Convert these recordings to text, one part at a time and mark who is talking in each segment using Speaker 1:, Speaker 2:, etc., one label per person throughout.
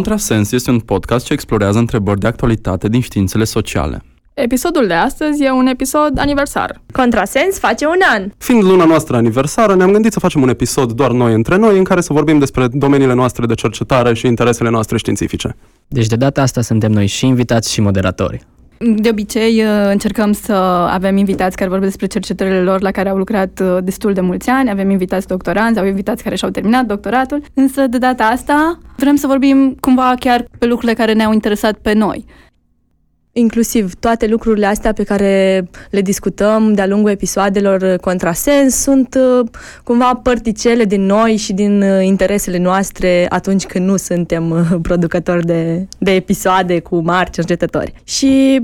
Speaker 1: Contrasens este un podcast ce explorează întrebări de actualitate din științele sociale.
Speaker 2: Episodul de astăzi e un episod aniversar.
Speaker 3: Contrasens face un an.
Speaker 4: Fiind luna noastră aniversară, ne-am gândit să facem un episod doar noi între noi, în care să vorbim despre domeniile noastre de cercetare și interesele noastre științifice.
Speaker 5: Deci de data asta suntem noi și invitați și moderatori.
Speaker 2: De obicei încercăm să avem invitați care vorbesc despre cercetările lor la care au lucrat uh, destul de mulți ani, avem invitați doctoranți, avem invitați care și-au terminat doctoratul, însă de data asta vrem să vorbim cumva chiar pe lucrurile care ne-au interesat pe noi.
Speaker 3: Inclusiv toate lucrurile astea pe care le discutăm de-a lungul episoadelor Contrasens sunt uh, cumva părticele din noi și din uh, interesele noastre atunci când nu suntem uh, producători de, de episoade cu mari cercetători. Și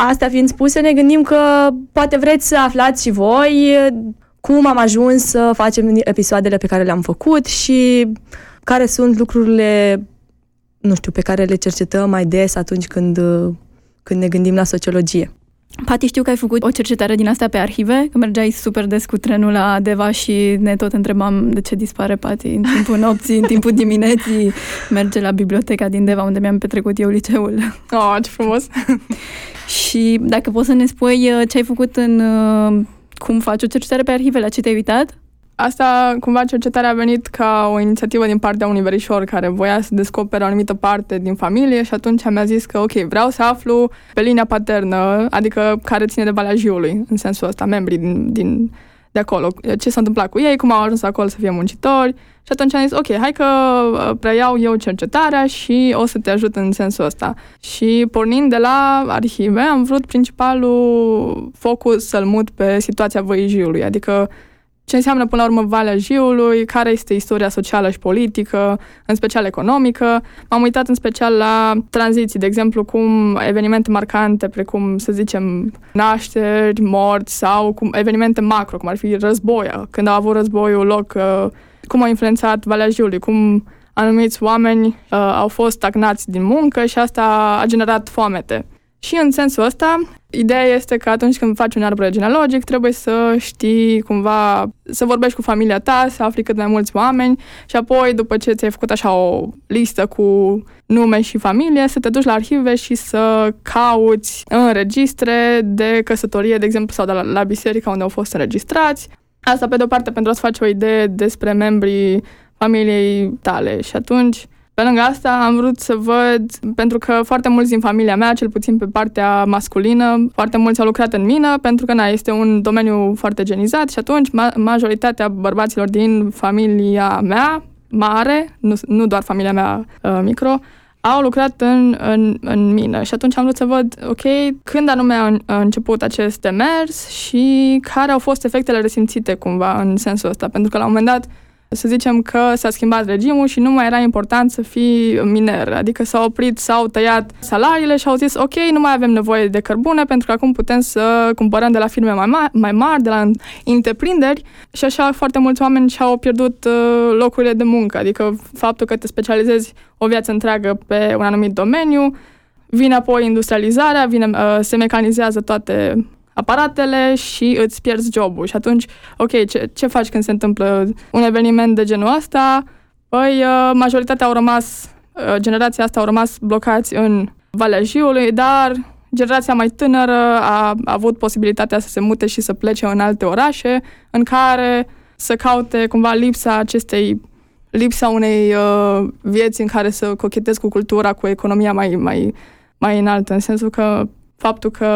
Speaker 3: Asta fiind spuse, ne gândim că poate vreți să aflați și voi cum am ajuns să facem episoadele pe care le-am făcut și care sunt lucrurile nu știu, pe care le cercetăm mai des atunci când, când ne gândim la sociologie.
Speaker 2: Pati, știu că ai făcut o cercetare din asta pe arhive, că mergeai super des cu trenul la Deva și ne tot întrebam de ce dispare Pati în timpul nopții, în timpul dimineții, merge la biblioteca din Deva, unde mi-am petrecut eu liceul.
Speaker 3: Oh, ce frumos!
Speaker 2: și dacă poți să ne spui uh, ce ai făcut în... Uh, cum faci o cercetare pe arhive, la ce te-ai uitat?
Speaker 6: Asta, cumva, cercetarea a venit ca o inițiativă din partea unui verișor care voia să descopere o anumită parte din familie și atunci mi-a zis că, ok, vreau să aflu pe linia paternă, adică care ține de Valea Jiului, în sensul ăsta, membrii din, din de acolo, ce s-a întâmplat cu ei, cum au ajuns acolo să fie muncitori și atunci am zis, ok, hai că uh, preiau eu cercetarea și o să te ajut în sensul ăsta. Și pornind de la arhive, am vrut principalul focus să-l mut pe situația Văijiului, adică ce înseamnă până la urmă Valea Jiului, care este istoria socială și politică, în special economică. M-am uitat în special la tranziții, de exemplu, cum evenimente marcante, precum, să zicem, nașteri, morți sau cum evenimente macro, cum ar fi războia, când a avut războiul loc, uh, cum a influențat Valea Jiului, cum anumiți oameni uh, au fost stagnați din muncă și asta a generat foamete. Și în sensul ăsta, ideea este că atunci când faci un arbore genealogic, trebuie să știi cumva, să vorbești cu familia ta, să afli cât mai mulți oameni și apoi, după ce ți-ai făcut așa o listă cu nume și familie, să te duci la arhive și să cauți în registre de căsătorie, de exemplu, sau de la, la biserica unde au fost înregistrați. Asta, pe de-o parte, pentru a-ți face o idee despre membrii familiei tale și atunci pe lângă asta am vrut să văd, pentru că foarte mulți din familia mea, cel puțin pe partea masculină, foarte mulți au lucrat în mină, pentru că na, este un domeniu foarte genizat și atunci ma- majoritatea bărbaților din familia mea, mare, nu, nu doar familia mea uh, micro, au lucrat în, în, în mină. Și atunci am vrut să văd, ok, când anume a, a început acest demers și care au fost efectele resimțite cumva în sensul ăsta, pentru că la un moment dat să zicem că s-a schimbat regimul și nu mai era important să fii miner, adică s-au oprit, s-au tăiat salariile și au zis ok, nu mai avem nevoie de cărbune pentru că acum putem să cumpărăm de la firme mai, ma- mai mari, de la întreprinderi. Și așa foarte mulți oameni și-au pierdut uh, locurile de muncă, adică faptul că te specializezi o viață întreagă pe un anumit domeniu, vine apoi industrializarea, vine, uh, se mecanizează toate aparatele și îți pierzi jobul. Și atunci, ok, ce, ce faci când se întâmplă un eveniment de genul ăsta? Păi, uh, majoritatea au rămas, uh, generația asta au rămas blocați în Valea Jiului, dar generația mai tânără a, a avut posibilitatea să se mute și să plece în alte orașe, în care să caute cumva lipsa acestei lipsa unei uh, vieți în care să cochetezi cu cultura, cu economia mai, mai, mai înaltă, în sensul că faptul că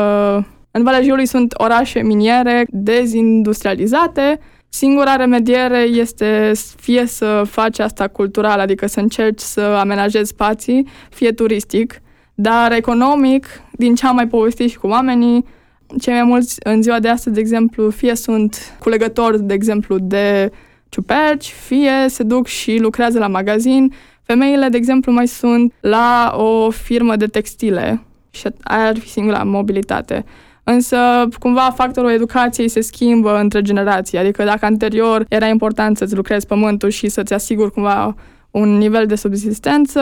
Speaker 6: în Valea Jiului sunt orașe miniere dezindustrializate. Singura remediere este fie să faci asta cultural, adică să încerci să amenajezi spații, fie turistic, dar economic, din ce am mai povestit și cu oamenii, cei mai mulți în ziua de astăzi, de exemplu, fie sunt culegători, de exemplu, de ciuperci, fie se duc și lucrează la magazin. Femeile, de exemplu, mai sunt la o firmă de textile și aia ar fi singura mobilitate. Însă, cumva, factorul educației se schimbă între generații. Adică dacă anterior era important să-ți lucrezi pământul și să-ți asiguri cumva un nivel de subsistență,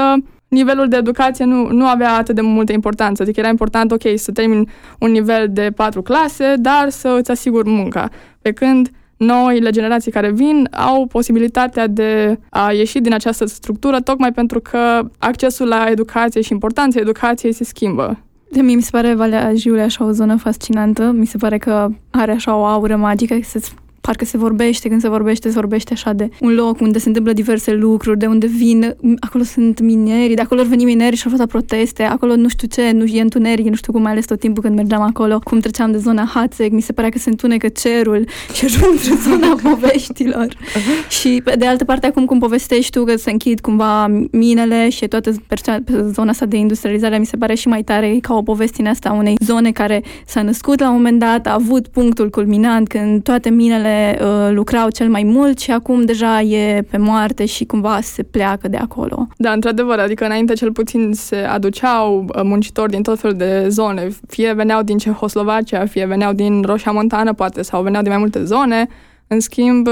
Speaker 6: nivelul de educație nu, nu avea atât de multă importanță. Adică era important, ok, să termin un nivel de patru clase, dar să îți asiguri munca. Pe când noile generații care vin au posibilitatea de a ieși din această structură tocmai pentru că accesul la educație și importanța educației se schimbă.
Speaker 2: De mie mi se pare Valea Jiului așa o zonă fascinantă. Mi se pare că are așa o aură magică, să parcă se vorbește, când se vorbește, se vorbește așa de un loc unde se întâmplă diverse lucruri, de unde vin, acolo sunt mineri, de acolo ar veni mineri și au fost proteste, acolo nu știu ce, nu e întuneric, nu știu cum, mai ales tot timpul când mergeam acolo, cum treceam de zona Hațeg, mi se părea că se întunecă cerul și ajung într zona poveștilor. și pe de altă parte, acum cum povestești tu că se închid cumva minele și toată pe zona asta de industrializare, mi se pare și mai tare ca o poveste asta unei zone care s-a născut la un moment dat, a avut punctul culminant când toate minele care uh, lucrau cel mai mult și acum deja e pe moarte și cumva se pleacă de acolo.
Speaker 6: Da, într-adevăr, adică înainte cel puțin se aduceau uh, muncitori din tot felul de zone, fie veneau din Cehoslovacia, fie veneau din Roșia Montană, poate, sau veneau din mai multe zone, în schimb,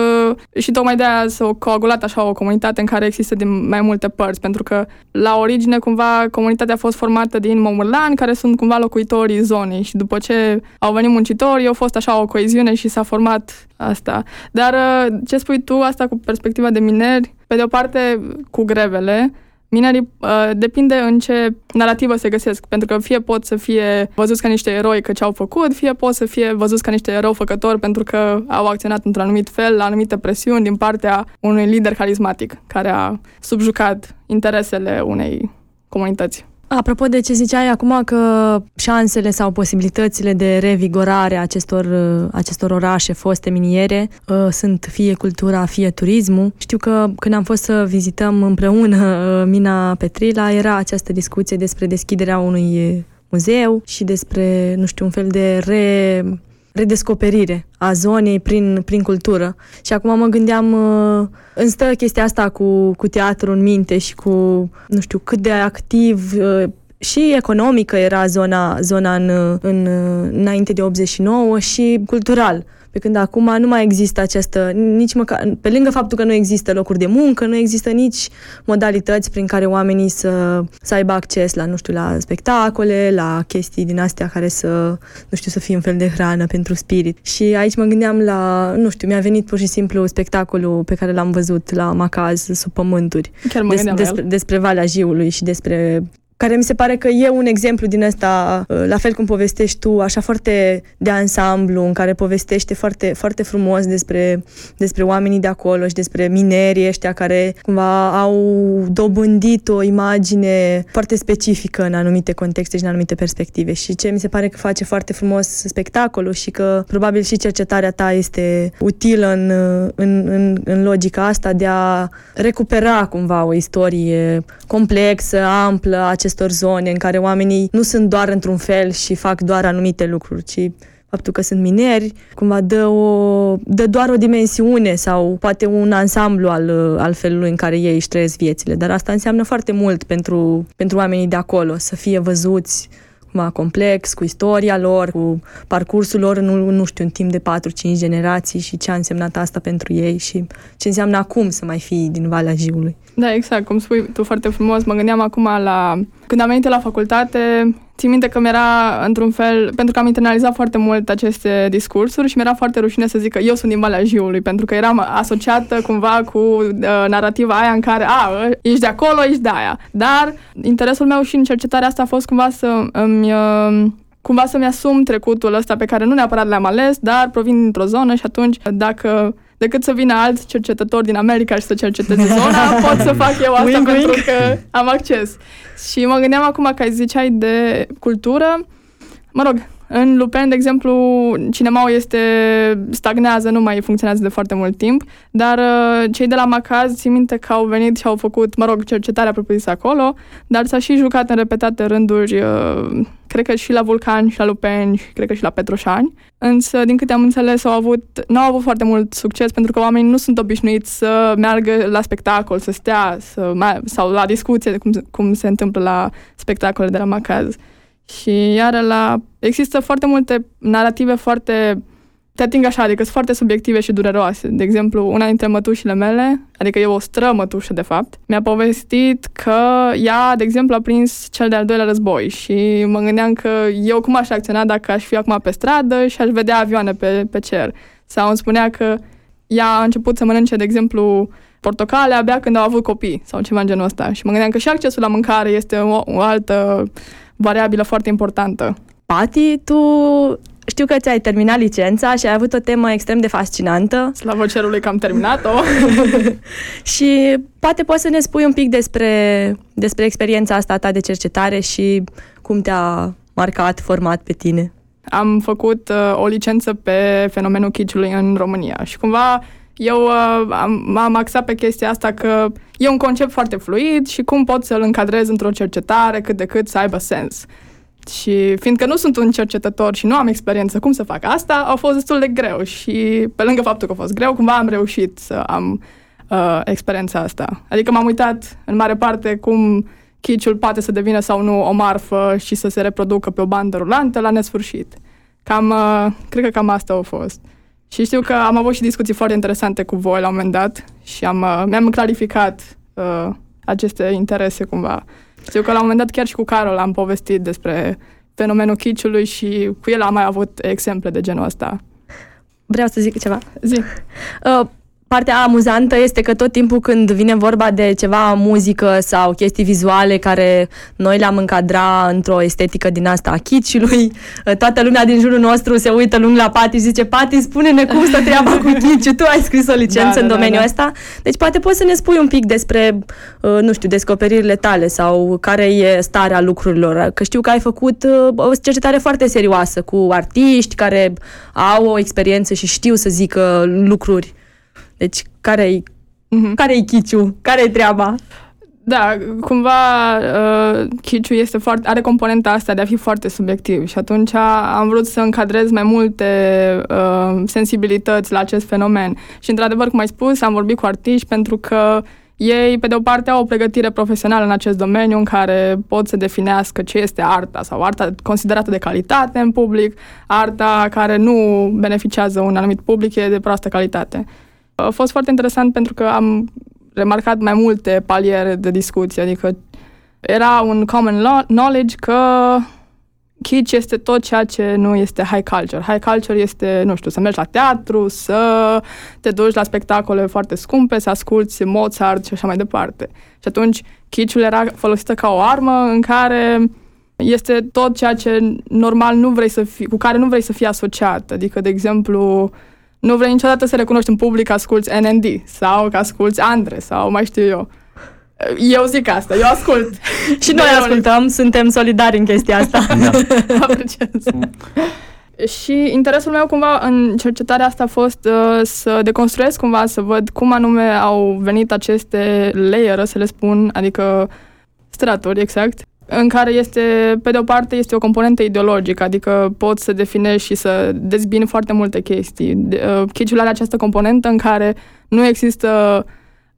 Speaker 6: și tocmai de aia s-a coagulat așa o comunitate în care există din mai multe părți, pentru că la origine cumva comunitatea a fost formată din momurlani, care sunt cumva locuitorii zonei și după ce au venit muncitorii, au fost așa o coeziune și s-a format asta. Dar ce spui tu, asta cu perspectiva de mineri, pe de o parte cu grevele, Minerii uh, depinde în ce narrativă se găsesc, pentru că fie pot să fie văzuți ca niște eroi că ce-au făcut, fie pot să fie văzuți ca niște eroi făcători pentru că au acționat într-un anumit fel, la anumite presiuni din partea unui lider carismatic care a subjucat interesele unei comunități.
Speaker 3: Apropo de ce ziceai acum că șansele sau posibilitățile de revigorare a acestor, acestor orașe foste miniere uh, sunt fie cultura, fie turismul. Știu că când am fost să vizităm împreună uh, mina Petrila, era această discuție despre deschiderea unui muzeu și despre, nu știu, un fel de re redescoperire a zonei prin, prin cultură. Și acum mă gândeam, uh, îmi stă chestia asta cu, cu teatru în minte și cu, nu știu, cât de activ uh, și economică era zona, zona în, în, înainte de 89 și cultural. Pe când acum nu mai există această, nici măcar, pe lângă faptul că nu există locuri de muncă, nu există nici modalități prin care oamenii să, să aibă acces la, nu știu, la spectacole, la chestii din astea care să, nu știu, să fie un fel de hrană pentru spirit. Și aici mă gândeam la, nu știu, mi-a venit pur și simplu spectacolul pe care l-am văzut la Macaz, sub pământuri.
Speaker 6: Chiar mă des,
Speaker 3: despre, despre Valea Jiului și despre care mi se pare că e un exemplu din ăsta, uh, la fel cum povestești tu, așa foarte de ansamblu, în care povestește foarte, foarte frumos despre, despre oamenii de acolo și despre minerii ăștia care cumva au dobândit o imagine foarte specifică în anumite contexte și în anumite perspective. Și ce mi se pare că face foarte frumos spectacolul și că probabil și cercetarea ta este utilă în, în, în, în logica asta de a recupera cumva o istorie complexă, amplă, acest acestor zone în care oamenii nu sunt doar într-un fel și fac doar anumite lucruri, ci faptul că sunt mineri, cumva dă, o, dă doar o dimensiune sau poate un ansamblu al, al felului în care ei își trăiesc viețile. Dar asta înseamnă foarte mult pentru, pentru oamenii de acolo, să fie văzuți cumva complex, cu istoria lor, cu parcursul lor în, nu știu, în timp de 4-5 generații și ce a însemnat asta pentru ei și ce înseamnă acum să mai fii din Valea Jiului.
Speaker 6: Da, exact, cum spui tu foarte frumos, mă gândeam acum la... Când am venit la facultate, țin minte că mi-era într-un fel, pentru că am internalizat foarte mult aceste discursuri și mi-era foarte rușine să zic că eu sunt din Valea Jiului, pentru că eram asociată cumva cu uh, narrativa aia în care, a, ești de acolo, ești de aia. Dar interesul meu și în cercetarea asta a fost cumva să îmi... Uh, cumva să-mi asum trecutul ăsta pe care nu neapărat l-am ales, dar provin dintr-o zonă și atunci dacă decât să vină alți cercetători din America și să cerceteze zona, pot să fac eu asta wing, pentru wing. că am acces. Și mă gândeam acum că ai ziceai de cultură, mă rog, în Lupen, de exemplu, cinemaul este stagnează, nu mai funcționează de foarte mult timp, dar uh, cei de la Macaz țin minte că au venit și au făcut, mă rog, cercetarea propriu-zisă acolo, dar s-a și jucat în repetate rânduri, uh, cred că și la Vulcan, și la Lupen, și cred că și la Petroșani. Însă, din câte am înțeles, au avut, nu au avut foarte mult succes pentru că oamenii nu sunt obișnuiți să meargă la spectacol, să stea, să, sau la discuție, cum, cum se întâmplă la spectacole de la Macaz. Și iar la... Există foarte multe narrative foarte te ating așa, adică sunt foarte subiective și dureroase. De exemplu, una dintre mătușile mele, adică e o strămătușă de fapt, mi-a povestit că ea, de exemplu, a prins cel de-al doilea război și mă gândeam că eu cum aș acționa dacă aș fi acum pe stradă și aș vedea avioane pe, pe cer. Sau îmi spunea că ea a început să mănânce, de exemplu, portocale abia când au avut copii sau ceva în genul ăsta. Și mă gândeam că și accesul la mâncare este o, o altă variabilă foarte importantă.
Speaker 3: Pati, tu știu că ți-ai terminat licența și ai avut o temă extrem de fascinantă.
Speaker 6: Slavă cerului că am terminat-o.
Speaker 3: și poate poți să ne spui un pic despre, despre experiența asta ta de cercetare și cum te-a marcat, format pe tine.
Speaker 6: Am făcut uh, o licență pe fenomenul chiciului în România și cumva eu uh, am, m-am axat pe chestia asta că e un concept foarte fluid și cum pot să-l încadrez într-o cercetare cât de cât să aibă sens. Și fiindcă nu sunt un cercetător și nu am experiență cum să fac asta, a fost destul de greu și pe lângă faptul că a fost greu, cumva am reușit să am uh, experiența asta. Adică m-am uitat în mare parte cum chiciul poate să devină sau nu o marfă și să se reproducă pe o bandă rulantă la nesfârșit. Cam, uh, cred că cam asta a fost. Și știu că am avut și discuții foarte interesante cu voi la un moment dat și am, uh, mi-am clarificat uh, aceste interese cumva. Știu că la un moment dat chiar și cu Carol am povestit despre fenomenul chiciului și cu el am mai avut exemple de genul ăsta.
Speaker 3: Vreau să zic ceva.
Speaker 6: Zi.
Speaker 3: Uh, Partea amuzantă este că tot timpul când vine vorba de ceva muzică sau chestii vizuale care noi le-am încadra într-o estetică din asta a chiciului, toată lumea din jurul nostru se uită lung la Pati și zice Pati, spune-ne cum stă treaba cu chiciu, tu ai scris o licență da, în da, domeniul da, da. ăsta. Deci poate poți să ne spui un pic despre, uh, nu știu, descoperirile tale sau care e starea lucrurilor. Că știu că ai făcut uh, o cercetare foarte serioasă cu artiști care au o experiență și știu să zică lucruri deci, care-i, mm-hmm. care-i chiciu? Care-i treaba?
Speaker 6: Da, cumva uh, chiciu este foarte, are componenta asta de a fi foarte subiectiv și atunci am vrut să încadrez mai multe uh, sensibilități la acest fenomen. Și într-adevăr, cum ai spus, am vorbit cu artiști pentru că ei, pe de o parte, au o pregătire profesională în acest domeniu în care pot să definească ce este arta sau arta considerată de calitate în public, arta care nu beneficiază un anumit public e de proastă calitate. A fost foarte interesant pentru că am remarcat mai multe paliere de discuție, adică era un common knowledge că kitsch este tot ceea ce nu este high culture. High culture este, nu știu, să mergi la teatru, să te duci la spectacole foarte scumpe, să asculti Mozart și așa mai departe. Și atunci kitschul era folosită ca o armă în care este tot ceea ce normal nu vrei să fii, cu care nu vrei să fii asociat. Adică, de exemplu, nu vrei niciodată să recunoști în public că asculti NND sau că asculti Andre sau mai știu eu. Eu zic asta, eu ascult.
Speaker 3: și noi ascultăm, suntem solidari în chestia asta. da.
Speaker 6: Apreciez. Și interesul meu cumva în cercetarea asta a fost uh, să deconstruiesc cumva, să văd cum anume au venit aceste layer, să le spun, adică straturi, exact, în care este, pe de o parte, este o componentă ideologică, adică poți să definești și să dezbini foarte multe chestii. Uh, Chiciul are această componentă în care nu există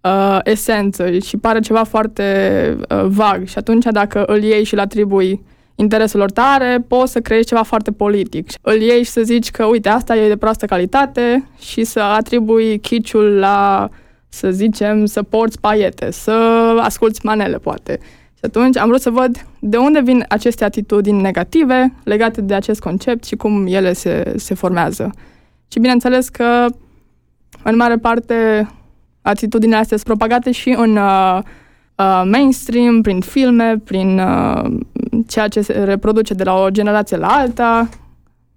Speaker 6: uh, esență și pare ceva foarte uh, vag și atunci dacă îl iei și îl atribui intereselor tare, poți să creezi ceva foarte politic. Îl iei și să zici că, uite, asta e de proastă calitate și să atribui chiciul la, să zicem, să porți paiete, să asculți manele, poate. Și atunci am vrut să văd de unde vin aceste atitudini negative legate de acest concept și cum ele se, se formează. Și bineînțeles că, în mare parte, atitudinile astea sunt propagate și în uh, uh, mainstream, prin filme, prin uh, ceea ce se reproduce de la o generație la alta,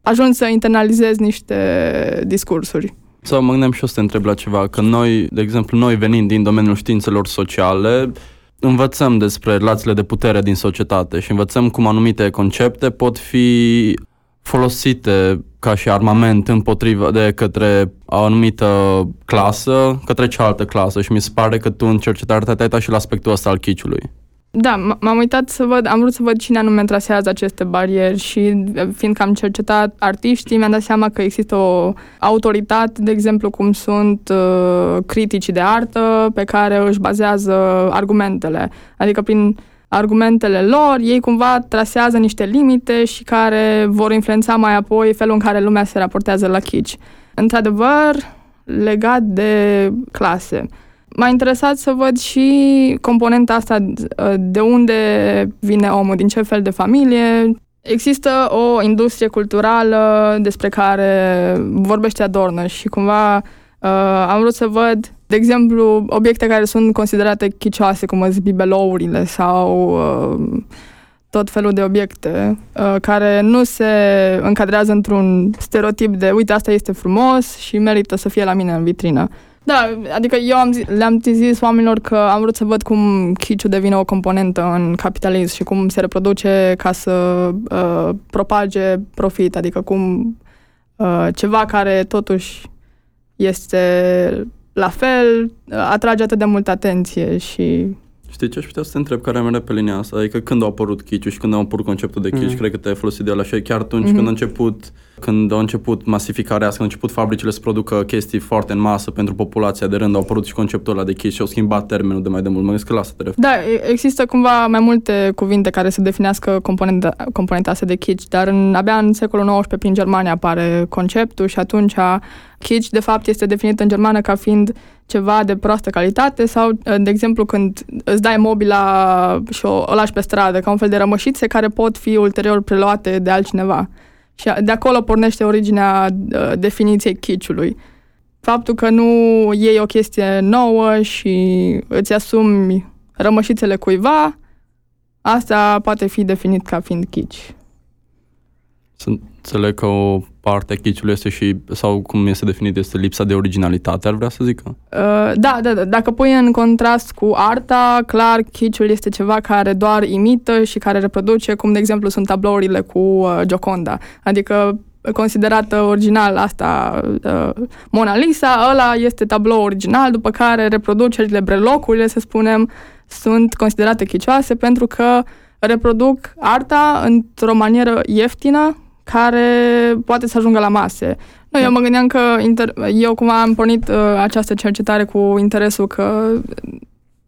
Speaker 6: ajung să internalizezi niște discursuri.
Speaker 1: Sau mă gândeam și eu să te întreb la ceva, că noi, de exemplu, noi venind din domeniul științelor sociale, învățăm despre relațiile de putere din societate și învățăm cum anumite concepte pot fi folosite ca și armament împotriva de către o anumită clasă, către cealaltă clasă și mi se pare că tu în cercetarea ta ai și la aspectul ăsta al chiciului.
Speaker 6: Da, m-am uitat să văd, am vrut să văd cine anume trasează aceste barieri și fiindcă am cercetat artiștii, mi-am dat seama că există o autoritate, de exemplu, cum sunt uh, criticii de artă pe care își bazează argumentele. Adică prin argumentele lor, ei cumva trasează niște limite și care vor influența mai apoi felul în care lumea se raportează la kitsch. Într-adevăr, legat de clase m-a interesat să văd și componenta asta uh, de unde vine omul, din ce fel de familie. Există o industrie culturală despre care vorbește Adorno și cumva Uh, am vrut să văd, de exemplu, obiecte care sunt considerate chicioase, cum sunt bibelourile sau uh, tot felul de obiecte uh, care nu se încadrează într-un stereotip de uite, asta este frumos și merită să fie la mine în vitrină. Da, adică eu am zi, le-am zis oamenilor că am vrut să văd cum chiciul devine o componentă în capitalism și cum se reproduce ca să uh, propage profit, adică cum uh, ceva care totuși este la fel, uh, atrage atât de multă atenție și
Speaker 1: Știi ce aș putea să te întreb care merge pe linia asta? Adică când a apărut chiciu și când a apărut conceptul de chici, mm. cred că te-ai folosit de la și chiar atunci mm-hmm. când a început când a început masificarea asta, când a început fabricile să producă chestii foarte în masă pentru populația de rând, au apărut și conceptul ăla de chici și au schimbat termenul de mai de mult. Mă gândesc că la asta te referi.
Speaker 6: Da, există cumva mai multe cuvinte care să definească componenta, componenta asta de kitsch, dar în, abia în secolul XIX prin Germania apare conceptul și atunci kitsch de fapt este definit în germană ca fiind ceva de proastă calitate sau, de exemplu, când îți dai mobila și o, o lași pe stradă, ca un fel de rămășițe care pot fi ulterior preluate de altcineva. Și de acolo pornește originea uh, definiției chiciului. Faptul că nu iei o chestie nouă și îți asumi rămășițele cuiva, asta poate fi definit ca fiind chici.
Speaker 1: Sunt înțeleg că o parte a chiciului este și, sau cum este definit, este lipsa de originalitate, ar vrea să zică?
Speaker 6: Uh, da, da, da. Dacă pui în contrast cu arta, clar, chiciul este ceva care doar imită și care reproduce, cum de exemplu sunt tablourile cu uh, Gioconda. Adică considerată original asta uh, Mona Lisa, ăla este tablou original, după care reproducerile, brelocurile, să spunem, sunt considerate chicioase pentru că reproduc arta într-o manieră ieftină, care poate să ajungă la mase. Nu, eu mă gândeam că inter- eu cum am pornit uh, această cercetare cu interesul că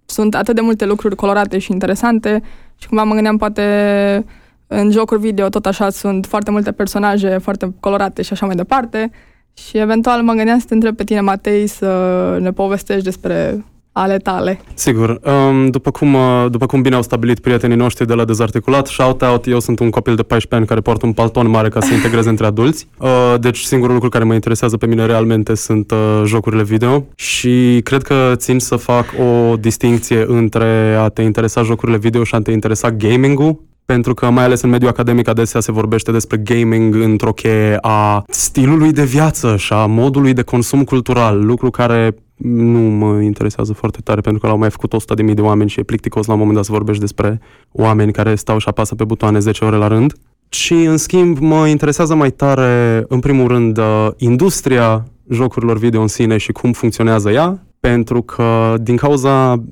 Speaker 6: sunt atât de multe lucruri colorate și interesante și cumva mă gândeam poate în jocuri video tot așa sunt foarte multe personaje foarte colorate și așa mai departe și eventual mă gândeam să te întreb pe tine, Matei, să ne povestești despre ale tale.
Speaker 4: Sigur. Um, după, cum, uh, după cum bine au stabilit prietenii noștri de la Dezarticulat, shout-out, eu sunt un copil de 14 ani care poartă un palton mare ca să integreze între adulți. Uh, deci singurul lucru care mă interesează pe mine realmente sunt uh, jocurile video și cred că țin să fac o distinție între a te interesa jocurile video și a te interesa gaming-ul pentru că mai ales în mediul academic adesea se vorbește despre gaming într-o cheie a stilului de viață și a modului de consum cultural, lucru care nu mă interesează foarte tare pentru că l-au mai făcut 100 de mii de oameni și e plicticos la un moment dat să vorbești despre oameni care stau și apasă pe butoane 10 ore la rând. Și, în schimb, mă interesează mai tare, în primul rând, uh, industria jocurilor video în sine și cum funcționează ea, pentru că, din cauza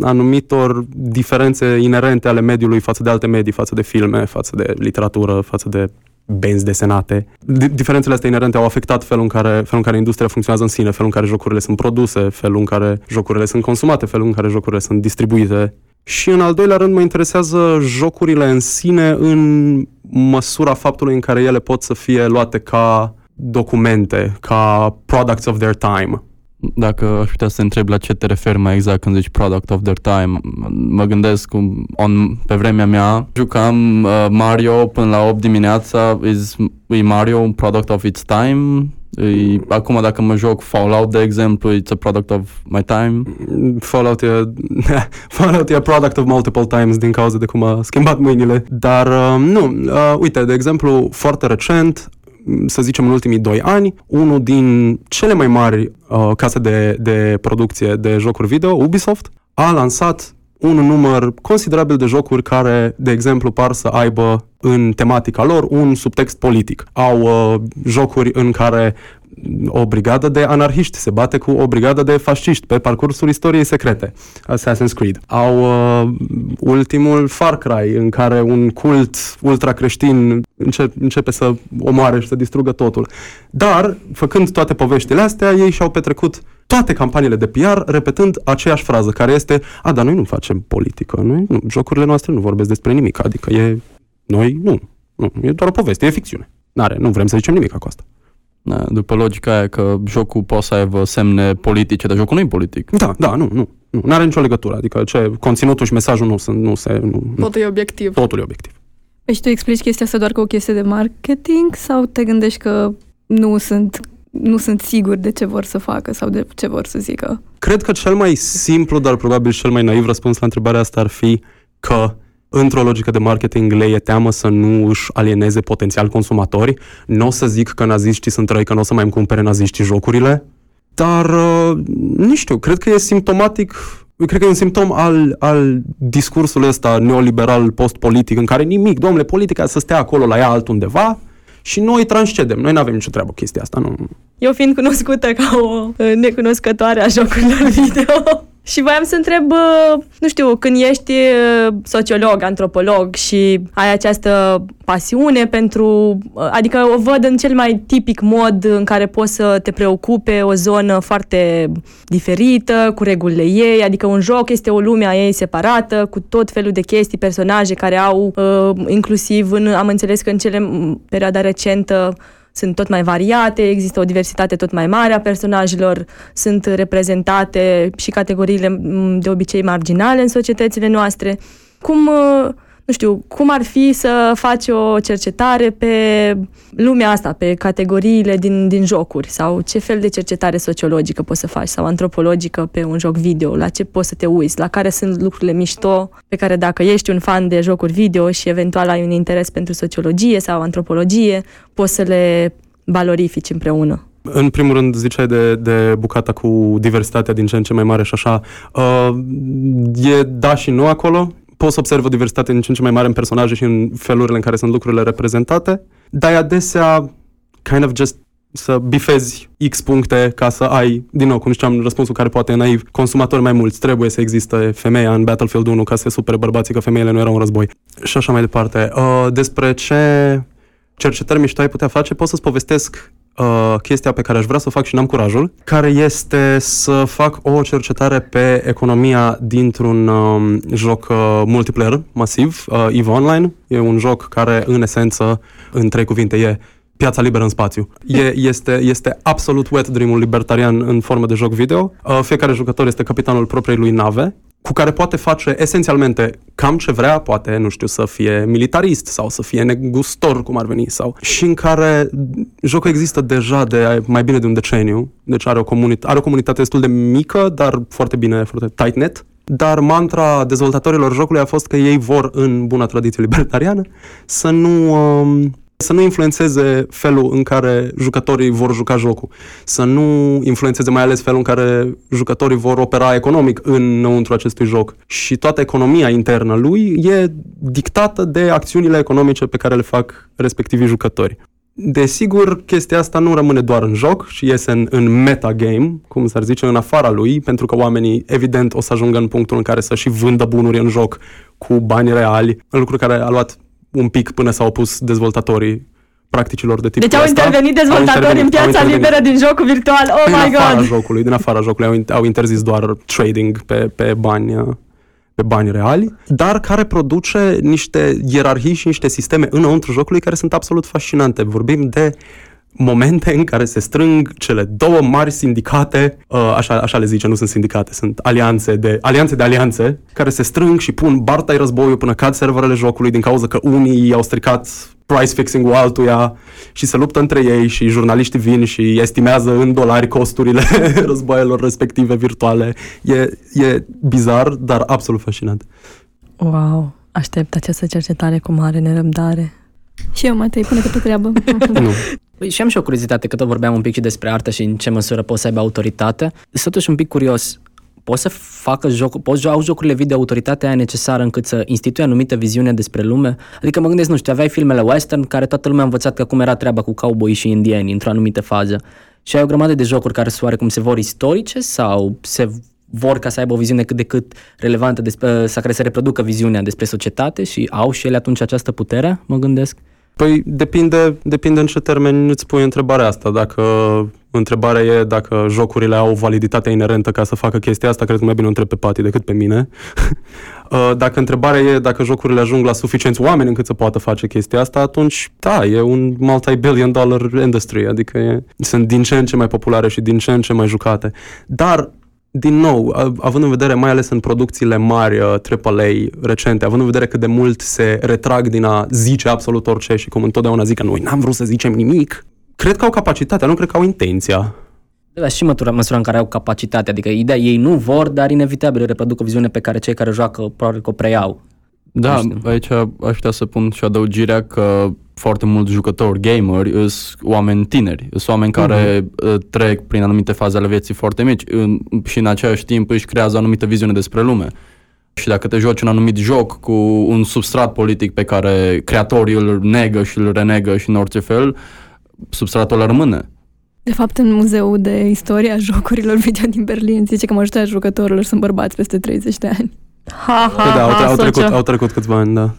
Speaker 4: anumitor diferențe inerente ale mediului față de alte medii, față de filme, față de literatură, față de benzi desenate. Diferențele astea inerente au afectat felul în, care, felul în care industria funcționează în sine, felul în care jocurile sunt produse, felul în care jocurile sunt consumate, felul în care jocurile sunt distribuite. Și în al doilea rând mă interesează jocurile în sine în măsura faptului în care ele pot să fie luate ca documente, ca products of their time
Speaker 1: dacă aș putea să te întreb la ce te referi mai exact când zici product of their time, mă gândesc cum on, pe vremea mea jucam uh, Mario până la 8 dimineața, is, e Mario un product of its time? E, acum dacă mă joc Fallout, de exemplu, it's a product of my time?
Speaker 4: Fallout e, Fallout e a product of multiple times din cauza de cum a schimbat mâinile. Dar uh, nu, uh, uite, de exemplu, foarte recent să zicem, în ultimii doi ani, unul din cele mai mari uh, case de, de producție de jocuri video, Ubisoft, a lansat un număr considerabil de jocuri care, de exemplu, par să aibă în tematica lor un subtext politic. Au uh, jocuri în care o brigadă de anarhiști se bate cu o brigadă de fasciști pe parcursul istoriei secrete, Assassin's Creed. Au uh, ultimul Far Cry, în care un cult ultra-creștin începe, începe să omoare și să distrugă totul. Dar, făcând toate poveștile astea, ei și-au petrecut toate campaniile de PR repetând aceeași frază, care este, a, dar noi nu facem politică, noi, nu, jocurile noastre nu vorbesc despre nimic, adică e, noi, nu, nu, e doar o poveste, e ficțiune. N-are, nu vrem să zicem nimic cu asta.
Speaker 1: Da, după logica aia că jocul poate să aibă semne politice, dar jocul nu e politic.
Speaker 4: Da, da, nu, nu. Nu are nicio legătură. Adică ce, conținutul și mesajul nu sunt, nu se... Nu,
Speaker 6: Totul e obiectiv.
Speaker 4: Totul e obiectiv.
Speaker 2: Păi și tu explici chestia asta doar ca o chestie de marketing sau te gândești că nu sunt nu sunt siguri de ce vor să facă sau de ce vor să zică.
Speaker 4: Cred că cel mai simplu, dar probabil și cel mai naiv răspuns la întrebarea asta ar fi că într-o logică de marketing le e teamă să nu își alieneze potențial consumatori. Nu o să zic că naziștii sunt răi, că nu o să mai îmi cumpere naziștii jocurile, dar, uh, nu știu, cred că e simptomatic cred că e un simptom al, al discursului ăsta neoliberal post-politic în care nimic, domnule, politica să stea acolo la ea altundeva și noi transcedem. Noi nu avem nicio treabă cu chestia asta. Nu.
Speaker 3: Eu fiind cunoscută ca o uh, necunoscătoare a jocurilor video, și voiam să întreb, nu știu, când ești sociolog, antropolog și ai această pasiune pentru, adică o văd în cel mai tipic mod în care poți să te preocupe o zonă foarte diferită, cu regulile ei, adică un joc este o lume a ei separată, cu tot felul de chestii, personaje care au, inclusiv în, am înțeles că în cele perioada recentă, sunt tot mai variate, există o diversitate tot mai mare a personajelor, sunt reprezentate și categoriile de obicei marginale în societățile noastre. Cum uh, nu știu, cum ar fi să faci o cercetare pe lumea asta, pe categoriile din, din jocuri? Sau ce fel de cercetare sociologică poți să faci? Sau antropologică pe un joc video, la ce poți să te uiți, la care sunt lucrurile mișto pe care dacă ești un fan de jocuri video și eventual ai un interes pentru sociologie sau antropologie, poți să le valorifici împreună.
Speaker 4: În primul rând, ziceai de, de bucata cu diversitatea din ce în ce mai mare și așa. Uh, e da și nu acolo poți să observi o diversitate în ce în ce mai mare în personaje și în felurile în care sunt lucrurile reprezentate, dar e adesea kind of just să bifezi X puncte ca să ai, din nou, cum ziceam, răspunsul care poate e naiv, consumatori mai mulți, trebuie să existe femeia în Battlefield 1 ca să se supere bărbații că femeile nu erau în război. Și așa mai departe. Uh, despre ce cercetări mișto ai putea face, pot să-ți povestesc uh, chestia pe care aș vrea să o fac și n-am curajul, care este să fac o cercetare pe economia dintr-un um, joc uh, multiplayer masiv, uh, EVE Online. E un joc care, în esență, în trei cuvinte, e piața liberă în spațiu. E, este, este absolut wet dream-ul libertarian în formă de joc video. Uh, fiecare jucător este capitanul propriei lui nave cu care poate face esențialmente cam ce vrea, poate, nu știu, să fie militarist sau să fie negustor, cum ar veni, sau și în care jocul există deja de mai bine de un deceniu, deci are o, comunit- are o comunitate destul de mică, dar foarte bine, foarte tight-net, dar mantra dezvoltatorilor jocului a fost că ei vor, în bună tradiție libertariană, să nu um, să nu influențeze felul în care jucătorii vor juca jocul, să nu influențeze mai ales felul în care jucătorii vor opera economic înăuntru acestui joc. Și toată economia internă lui e dictată de acțiunile economice pe care le fac respectivii jucători. Desigur, chestia asta nu rămâne doar în joc și iese în, în metagame, cum s-ar zice, în afara lui, pentru că oamenii, evident, o să ajungă în punctul în care să și vândă bunuri în joc cu bani reali, lucru care a luat un pic până s-au opus dezvoltatorii practicilor de tipul
Speaker 3: Deci au intervenit dezvoltatori în piața liberă din jocul virtual. Oh my
Speaker 4: god! afara jocului, din afara jocului au, au interzis doar trading pe, pe bani pe bani reali, dar care produce niște ierarhii și niște sisteme înăuntru jocului care sunt absolut fascinante. Vorbim de momente în care se strâng cele două mari sindicate, uh, așa, așa le zice, nu sunt sindicate, sunt alianțe de, alianțe de alianțe, care se strâng și pun barta războiul până cad serverele jocului din cauza că unii au stricat price fixing-ul altuia și se luptă între ei și jurnaliștii vin și estimează în dolari costurile războaielor respective virtuale. E, e bizar, dar absolut fascinant.
Speaker 3: Wow! Aștept această cercetare cu mare nerăbdare.
Speaker 2: Și eu, Matei, pune-te pe treabă.
Speaker 5: nu. Păi și am și o curiozitate, că tot vorbeam un pic și despre artă și în ce măsură poți să aibă autoritate. Sunt totuși un pic curios. Poți să facă joc, poți au jocurile video autoritatea aia necesară încât să instituie anumită viziune despre lume? Adică mă gândesc, nu știu, aveai filmele western care toată lumea a învățat că cum era treaba cu cowboy și indieni într-o anumită fază. Și ai o grămadă de jocuri care sunt cum se vor istorice sau se vor ca să aibă o viziune cât de cât relevantă despre, sau care să reproducă viziunea despre societate și au și ele atunci această putere, mă gândesc?
Speaker 4: Păi depinde, depinde în ce termeni îți pui întrebarea asta. Dacă întrebarea e dacă jocurile au validitatea inerentă ca să facă chestia asta, cred că mai bine o întreb pe Pati decât pe mine. Uh, dacă întrebarea e dacă jocurile ajung la suficienți oameni încât să poată face chestia asta, atunci da, e un multi-billion dollar industry, adică e, sunt din ce în ce mai populare și din ce în ce mai jucate. Dar din nou, având în vedere mai ales în producțiile mari AAA uh, recente, având în vedere cât de mult se retrag din a zice absolut orice și cum întotdeauna zic că noi n-am vrut să zicem nimic, cred că au capacitatea, nu cred că au intenția.
Speaker 5: Da, și măsura, măsura în care au capacitate, adică ideea ei nu vor, dar inevitabil reproduc o viziune pe care cei care joacă probabil că o preiau.
Speaker 1: Da,
Speaker 5: Nu știu.
Speaker 1: aici aș putea să pun și adăugirea că foarte mulți jucători gameri sunt oameni tineri, sunt oameni care uh, trec prin anumite faze ale vieții foarte mici în, și în același timp își creează o anumită viziune despre lume. Și dacă te joci un anumit joc cu un substrat politic pe care creatorii îl negă și îl renegă și în orice fel, substratul ăla rămâne.
Speaker 2: De fapt, în Muzeul de Istorie a Jocurilor Video din Berlin zice că majoritatea jucătorilor sunt bărbați peste 30 de ani.
Speaker 3: Ha, ha,
Speaker 4: Păi da, au,
Speaker 3: ha,
Speaker 4: au, trecut,
Speaker 3: socio.
Speaker 4: au trecut câțiva ani, da.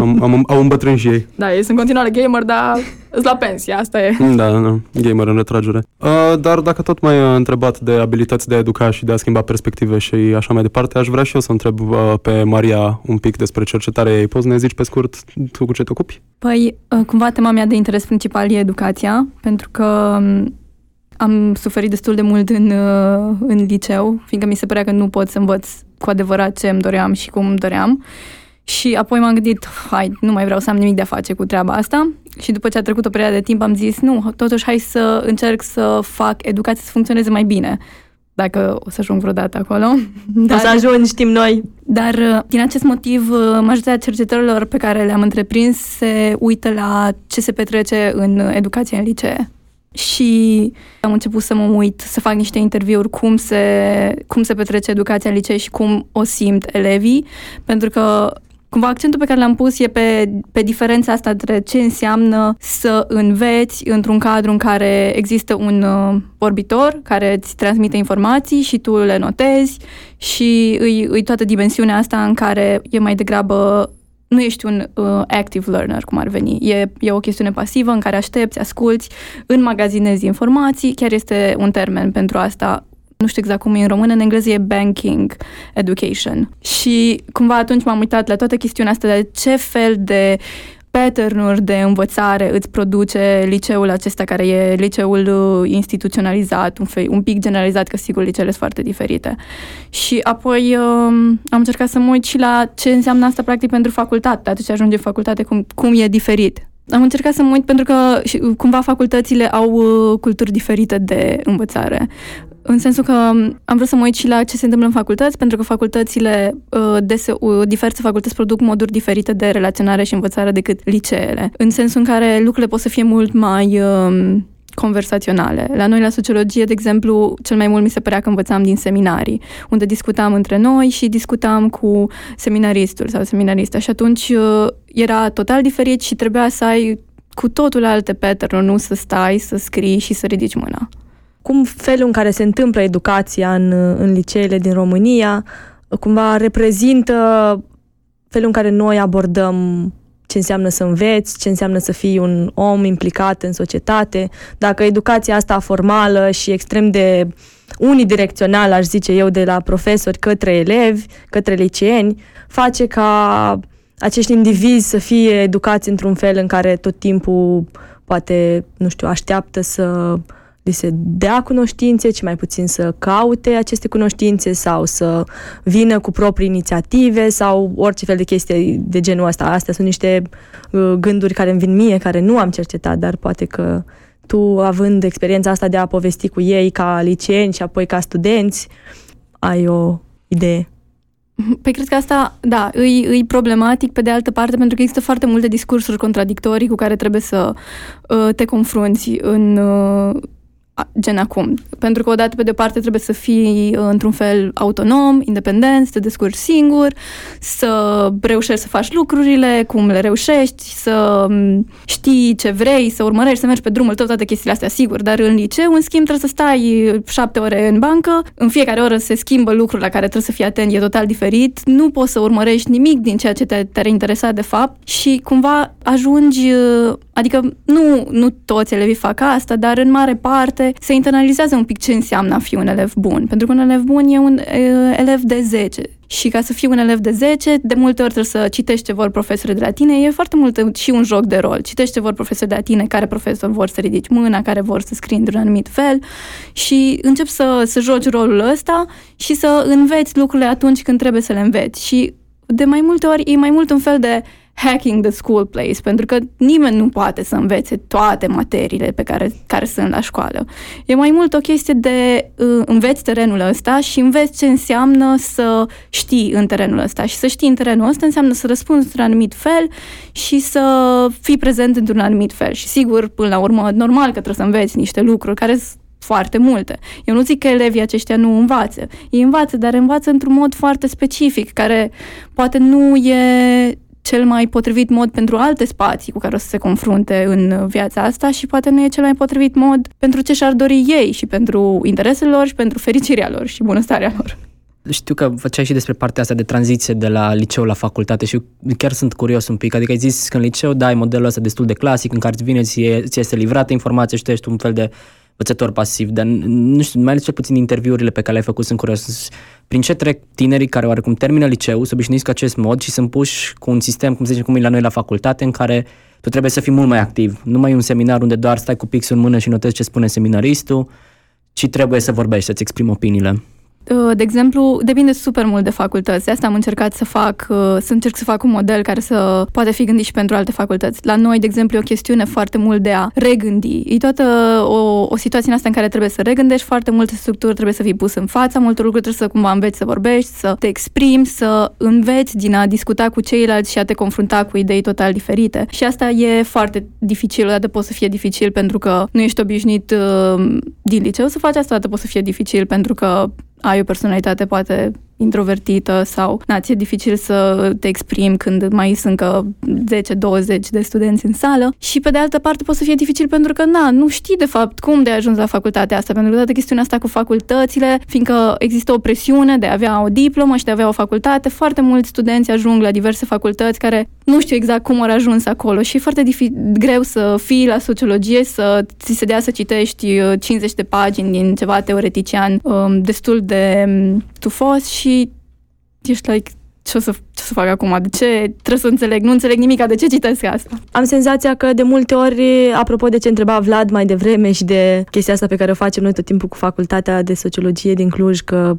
Speaker 4: am, am, au îmbătrânit și ei.
Speaker 6: Da, ei sunt în continuare gamer, dar îți la pensie, asta e.
Speaker 4: Da, da, gamer în retragere. Uh, dar dacă tot mai uh, întrebat de abilități de a educa și de a schimba perspective și așa mai departe, aș vrea și eu să întreb uh, pe Maria un pic despre cercetarea ei. Poți să ne zici pe scurt tu cu ce te ocupi?
Speaker 2: Păi, uh, cumva tema mea de interes principal e educația, pentru că um, am suferit destul de mult în, uh, în liceu, fiindcă mi se părea că nu pot să învăț cu adevărat ce îmi doream și cum îmi doream. Și apoi m-am gândit, hai, nu mai vreau să am nimic de a face cu treaba asta. Și după ce a trecut o perioadă de timp am zis, nu, totuși hai să încerc să fac educația să funcționeze mai bine. Dacă o să ajung vreodată acolo.
Speaker 3: O să ajungi, știm noi.
Speaker 2: Dar uh, din acest motiv, uh, majoritatea cercetărilor pe care le-am întreprins se uită la ce se petrece în educație în licee. Și am început să mă uit, să fac niște interviuri cum se, cum se petrece educația în licee și cum o simt elevii, pentru că cumva accentul pe care l-am pus e pe, pe diferența asta între ce înseamnă să înveți într-un cadru în care există un uh, vorbitor care îți transmite informații și tu le notezi și îi, îi toată dimensiunea asta în care e mai degrabă nu ești un uh, active learner, cum ar veni. E, e o chestiune pasivă în care aștepți, asculți, înmagazinezi informații, chiar este un termen pentru asta nu știu exact cum e în română, în engleză e banking education. Și cumva atunci m-am uitat la toată chestiunea asta de ce fel de pattern de învățare îți produce liceul acesta, care e liceul uh, instituționalizat, un, fel, un pic generalizat, că sigur liceele sunt foarte diferite. Și apoi um, am încercat să mă uit și la ce înseamnă asta practic pentru facultate, atunci ajunge în facultate, cum, cum e diferit. Am încercat să mă uit pentru că și, cumva facultățile au uh, culturi diferite de învățare. În sensul că am vrut să mă uit și la ce se întâmplă în facultăți, pentru că facultățile, uh, dese, uh, diverse facultăți produc moduri diferite de relaționare și învățare decât liceele. În sensul în care lucrurile pot să fie mult mai um, conversaționale. La noi, la sociologie, de exemplu, cel mai mult mi se părea că învățam din seminarii, unde discutam între noi și discutam cu seminaristul sau seminarista și atunci uh, era total diferit și trebuia să ai cu totul alte pattern nu să stai, să scrii și să ridici mâna.
Speaker 3: Cum felul în care se întâmplă educația în, în liceele din România cumva reprezintă felul în care noi abordăm ce înseamnă să înveți, ce înseamnă să fii un om implicat în societate. Dacă educația asta formală și extrem de unidirecțională, aș zice eu, de la profesori către elevi, către liceeni, face ca acești indivizi să fie educați într-un fel în care tot timpul poate, nu știu, așteaptă să li se dea cunoștințe, ci mai puțin să caute aceste cunoștințe sau să vină cu proprii inițiative sau orice fel de chestii de genul ăsta. Astea sunt niște uh, gânduri care îmi vin mie, care nu am cercetat, dar poate că tu, având experiența asta de a povesti cu ei ca liceeni și apoi ca studenți, ai o idee.
Speaker 2: Păi cred că asta, da, îi, îi problematic pe de altă parte pentru că există foarte multe discursuri contradictorii cu care trebuie să uh, te confrunți în uh, gen acum. Pentru că odată pe de parte trebuie să fii uh, într-un fel autonom, independent, să te descurci singur, să reușești să faci lucrurile, cum le reușești, să um, știi ce vrei, să urmărești, să mergi pe drumul tău, toate chestiile astea, sigur, dar în liceu, în schimb, trebuie să stai șapte ore în bancă, în fiecare oră se schimbă lucruri la care trebuie să fii atent, e total diferit, nu poți să urmărești nimic din ceea ce te, te-ar interesa de fapt. Și cumva ajungi, uh, adică nu, nu toți elevii fac asta, dar în mare parte se internalizează un pic ce înseamnă a fi un elev bun. Pentru că un elev bun e un e, elev de 10. Și ca să fii un elev de 10, de multe ori trebuie să citești ce vor profesorii de la tine. E foarte mult și un joc de rol. Citești ce vor profesorii de la tine, care profesor vor să ridici mâna, care vor să scrii într-un anumit fel și începi să, să joci rolul ăsta și să înveți lucrurile atunci când trebuie să le înveți. Și de mai multe ori e mai mult un fel de hacking the school place, pentru că nimeni nu poate să învețe toate materiile pe care, care sunt la școală. E mai mult o chestie de uh, înveți terenul ăsta și înveți ce înseamnă să știi în terenul ăsta. Și să știi în terenul ăsta înseamnă să răspunzi într-un anumit fel și să fii prezent într-un anumit fel. Și sigur, până la urmă, normal că trebuie să înveți niște lucruri care sunt foarte multe. Eu nu zic că elevii aceștia nu învață. Ei învață, dar învață într-un mod foarte specific, care poate nu e cel mai potrivit mod pentru alte spații cu care o să se confrunte în viața asta și poate nu e cel mai potrivit mod pentru ce și-ar dori ei și pentru interesele lor și pentru fericirea lor și bunăstarea lor.
Speaker 5: Știu că făceai și despre partea asta de tranziție de la liceu la facultate și chiar sunt curios un pic. Adică ai zis că în liceu dai modelul ăsta destul de clasic în care îți vine, ție, ție este livrată informația și tu ești un fel de învățător pasiv, dar nu știu, mai ales cel puțin interviurile pe care le-ai făcut sunt curios. Prin ce trec tinerii care oarecum termină liceu, să obișnuiți cu acest mod și sunt puși cu un sistem, cum se zice, cum e la noi la facultate, în care tu trebuie să fii mult mai activ. Nu mai e un seminar unde doar stai cu pixul în mână și notezi ce spune seminaristul, ci trebuie să vorbești, să-ți exprimi opiniile.
Speaker 2: Uh, de exemplu, depinde super mult de facultăți. De asta am încercat să fac, uh, să încerc să fac un model care să poate fi gândit și pentru alte facultăți. La noi, de exemplu, e o chestiune foarte mult de a regândi. E toată o, o situație în asta în care trebuie să regândești foarte multe structuri, trebuie să fii pus în fața multor lucruri, trebuie să cumva înveți să vorbești, să te exprimi, să înveți din a discuta cu ceilalți și a te confrunta cu idei total diferite. Și asta e foarte dificil, odată poate să fie dificil pentru că nu ești obișnuit uh, din liceu să faci asta, odată poate să fie dificil pentru că ai o personalitate poate introvertită sau na, ți-e dificil să te exprimi când mai sunt încă 10-20 de studenți în sală. Și pe de altă parte poate să fie dificil pentru că na, nu știi de fapt cum de ai ajuns la facultatea asta, pentru că toată chestiunea asta cu facultățile, fiindcă există o presiune de a avea o diplomă și de a avea o facultate, foarte mulți studenți ajung la diverse facultăți care nu știu exact cum au ajuns acolo și e foarte difi- greu să fii la sociologie, să ți se dea să citești 50 uh, de pagini din ceva teoretician um, destul de um, tufos și ești like, ce o, să, ce o să fac acum? De ce trebuie să înțeleg? Nu înțeleg nimic, de ce citesc asta?
Speaker 3: Am senzația că de multe ori, apropo de ce întreba Vlad mai devreme și de chestia asta pe care o facem noi tot timpul cu facultatea de sociologie din Cluj, că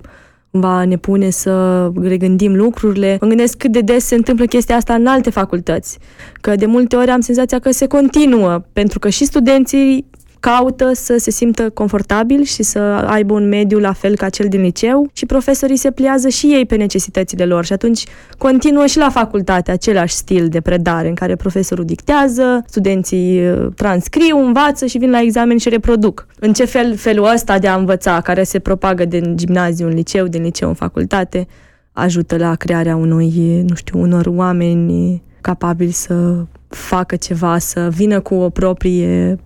Speaker 3: cumva ne pune să regândim lucrurile. Mă gândesc cât de des se întâmplă chestia asta în alte facultăți. Că de multe ori am senzația că se continuă, pentru că și studenții caută să se simtă confortabil și să aibă un mediu la fel ca cel din liceu și profesorii se pliază și ei pe necesitățile lor și atunci continuă și la facultate același stil de predare în care profesorul dictează, studenții uh, transcriu, învață și vin la examen și reproduc. În ce fel felul ăsta de a învăța, care se propagă din gimnaziu în liceu, din liceu în facultate, ajută la crearea unui, nu știu, unor oameni capabili să facă ceva, să vină cu o proprie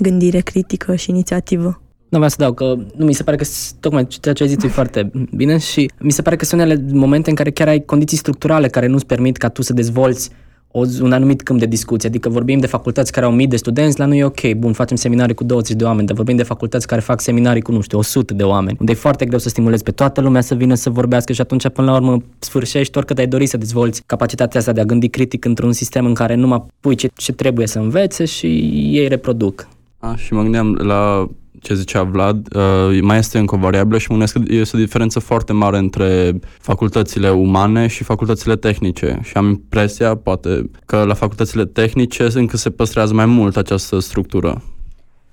Speaker 3: gândire critică și inițiativă.
Speaker 5: Nu vreau să dau că nu mi se pare că tocmai ceea ce ai zis e foarte bine și mi se pare că sunt unele momente în care chiar ai condiții structurale care nu-ți permit ca tu să dezvolți o, un anumit câmp de discuție. Adică vorbim de facultăți care au mii de studenți, la noi e ok, bun, facem seminarii cu 20 de oameni, dar vorbim de facultăți care fac seminarii cu, nu știu, 100 de oameni, unde e foarte greu să stimulezi pe toată lumea să vină să vorbească și atunci, până la urmă, sfârșești oricât ai dori să dezvolți capacitatea asta de a gândi critic într-un sistem în care numai pui ce, ce trebuie să învețe și ei reproduc.
Speaker 1: A, și mă gândeam la ce zicea Vlad, uh, mai este încă o variabilă și mă gândesc că este o diferență foarte mare între facultățile umane și facultățile tehnice și am impresia, poate, că la facultățile tehnice încă se păstrează mai mult această structură.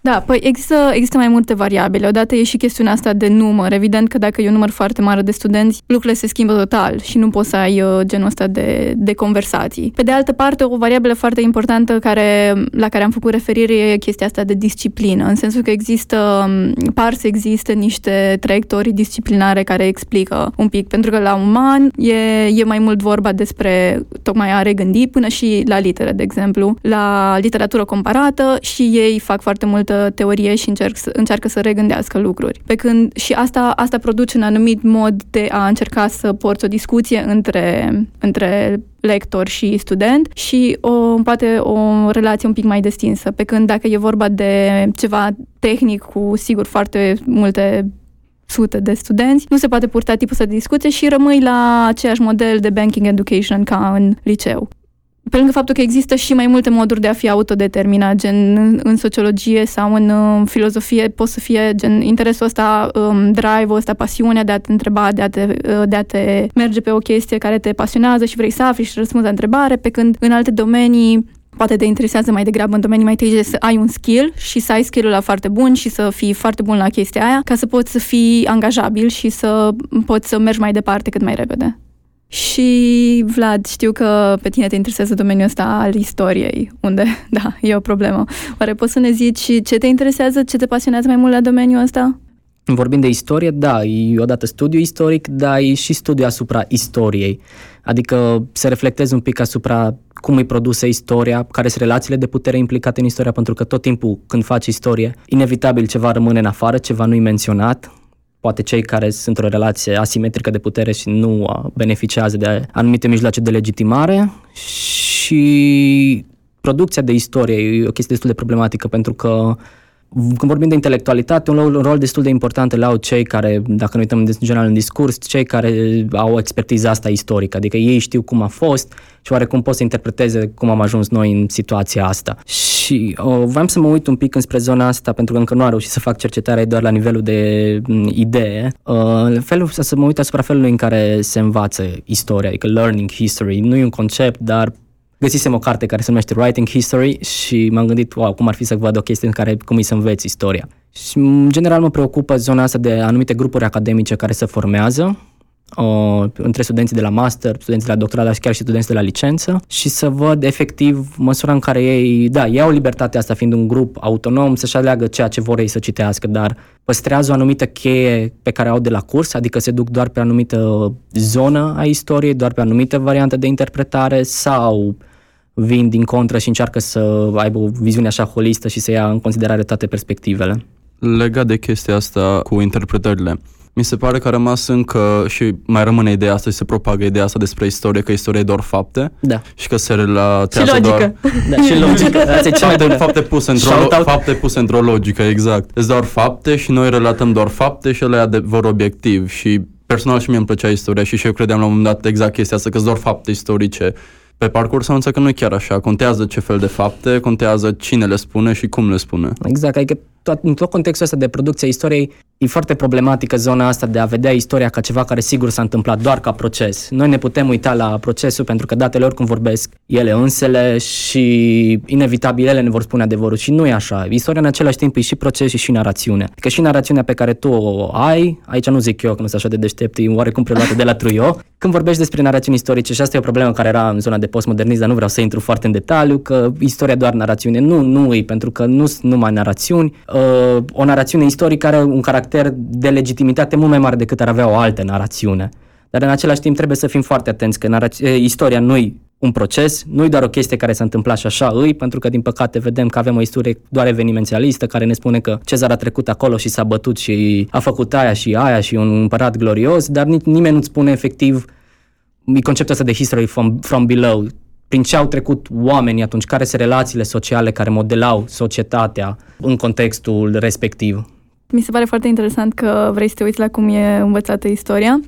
Speaker 2: Da, păi există, există mai multe variabile. Odată e și chestiunea asta de număr. Evident că dacă e un număr foarte mare de studenți, lucrurile se schimbă total și nu poți să ai uh, genul ăsta de, de conversații. Pe de altă parte, o variabilă foarte importantă care, la care am făcut referire e chestia asta de disciplină, în sensul că există, um, par să existe niște traiectorii disciplinare care explică un pic, pentru că la uman e, e mai mult vorba despre tocmai a regândi până și la litere, de exemplu. La literatură comparată și ei fac foarte multă teorie și încerc, încearcă să regândească lucruri. Pe când și asta, asta produce un anumit mod de a încerca să porți o discuție între, între lector și student și o, poate o relație un pic mai destinsă. Pe când dacă e vorba de ceva tehnic cu sigur foarte multe sute de studenți, nu se poate purta tipul ăsta de discuție și rămâi la aceeași model de banking education ca în liceu pe lângă faptul că există și mai multe moduri de a fi autodeterminat, gen în, în sociologie sau în uh, filozofie, poți să fie gen interesul ăsta, um, drive-ul ăsta, pasiunea de a te întreba, de a te, uh, de a te merge pe o chestie care te pasionează și vrei să afli și răspunzi la întrebare, pe când în alte domenii poate te interesează mai degrabă în domenii mai tehnice să ai un skill și să ai skill-ul la foarte bun și să fii foarte bun la chestia aia, ca să poți să fii angajabil și să poți să mergi mai departe cât mai repede. Și, Vlad, știu că pe tine te interesează domeniul ăsta al istoriei, unde, da, e o problemă. Oare poți să ne zici ce te interesează, ce te pasionează mai mult la domeniul ăsta?
Speaker 5: Vorbind de istorie, da, e odată studiu istoric, dar e și studiu asupra istoriei. Adică se reflectezi un pic asupra cum e produsă istoria, care sunt relațiile de putere implicate în istoria, pentru că tot timpul când faci istorie, inevitabil ceva rămâne în afară, ceva nu-i menționat, poate cei care sunt într-o relație asimetrică de putere și nu beneficiază de anumite mijloace de legitimare și producția de istorie e o chestie destul de problematică pentru că când vorbim de intelectualitate, un rol, un rol destul de important îl au cei care, dacă ne uităm în general în discurs, cei care au expertiza asta istorică, adică ei știu cum a fost și oarecum pot să interpreteze cum am ajuns noi în situația asta. Și uh, vreau să mă uit un pic înspre zona asta, pentru că încă nu am reușit să fac cercetare doar la nivelul de m, idee. Uh, felul, să mă uit asupra felului în care se învață istoria, adică learning history. Nu e un concept, dar găsisem o carte care se numește Writing History și m-am gândit, wow, cum ar fi să văd o chestie în care cum îi să înveți istoria. Și în general mă preocupă zona asta de anumite grupuri academice care se formează uh, între studenții de la master, studenții de la doctorat, și chiar și studenții de la licență și să văd efectiv măsura în care ei, da, iau libertatea asta fiind un grup autonom să-și aleagă ceea ce vor ei să citească, dar păstrează o anumită cheie pe care au de la curs, adică se duc doar pe anumită zonă a istoriei, doar pe anumită variantă de interpretare sau vin din contră și încearcă să aibă o viziune așa holistă și să ia în considerare toate perspectivele.
Speaker 1: Legat de chestia asta cu interpretările, mi se pare că a rămas încă și mai rămâne ideea asta și se propagă ideea asta despre istorie, că istoria e doar fapte
Speaker 5: Da.
Speaker 1: și că se relatează
Speaker 3: Și logică.
Speaker 1: doar...
Speaker 5: Da, și logică. Asta e cea mai
Speaker 1: de
Speaker 5: bună.
Speaker 1: fapte puse într-o,
Speaker 5: Shout-out.
Speaker 1: fapte puse într-o logică, exact. Sunt doar fapte și noi relatăm doar fapte și ele e adevăr obiectiv și personal și mie îmi plăcea istoria și și eu credeam la un moment dat exact chestia asta, că sunt doar fapte istorice. Pe parcurs am înțeles că nu e chiar așa, contează ce fel de fapte, contează cine le spune și cum le spune.
Speaker 5: Exact, adică tot, în tot contextul ăsta de producție a istoriei e foarte problematică zona asta de a vedea istoria ca ceva care sigur s-a întâmplat doar ca proces. Noi ne putem uita la procesul pentru că datele oricum vorbesc ele însele și inevitabil ele ne vor spune adevărul și nu e așa. Istoria în același timp e și proces și și narațiune. Că și narațiunea pe care tu o ai, aici nu zic eu că nu sunt așa de deștept, e oarecum preluată de la Truio, când vorbești despre narațiuni istorice și asta e o problemă care era în zona de postmodernism, dar nu vreau să intru foarte în detaliu, că istoria doar narațiune. Nu, nu e, pentru că nu sunt numai narațiuni. Uh, o narațiune istorică are un caracter de legitimitate mult mai mare decât ar avea o altă narațiune. Dar în același timp trebuie să fim foarte atenți că narați- eh, istoria nu un proces, nu e doar o chestie care s-a întâmplat și așa îi, pentru că din păcate vedem că avem o istorie doar evenimențialistă care ne spune că Cezar a trecut acolo și s-a bătut și a făcut aia și aia și un împărat glorios, dar nici, nimeni nu-ți spune efectiv e conceptul ăsta de history from, from below, prin ce au trecut oamenii atunci, care sunt relațiile sociale care modelau societatea în contextul respectiv.
Speaker 2: Mi se pare foarte interesant că vrei să te uiți la cum e învățată istoria.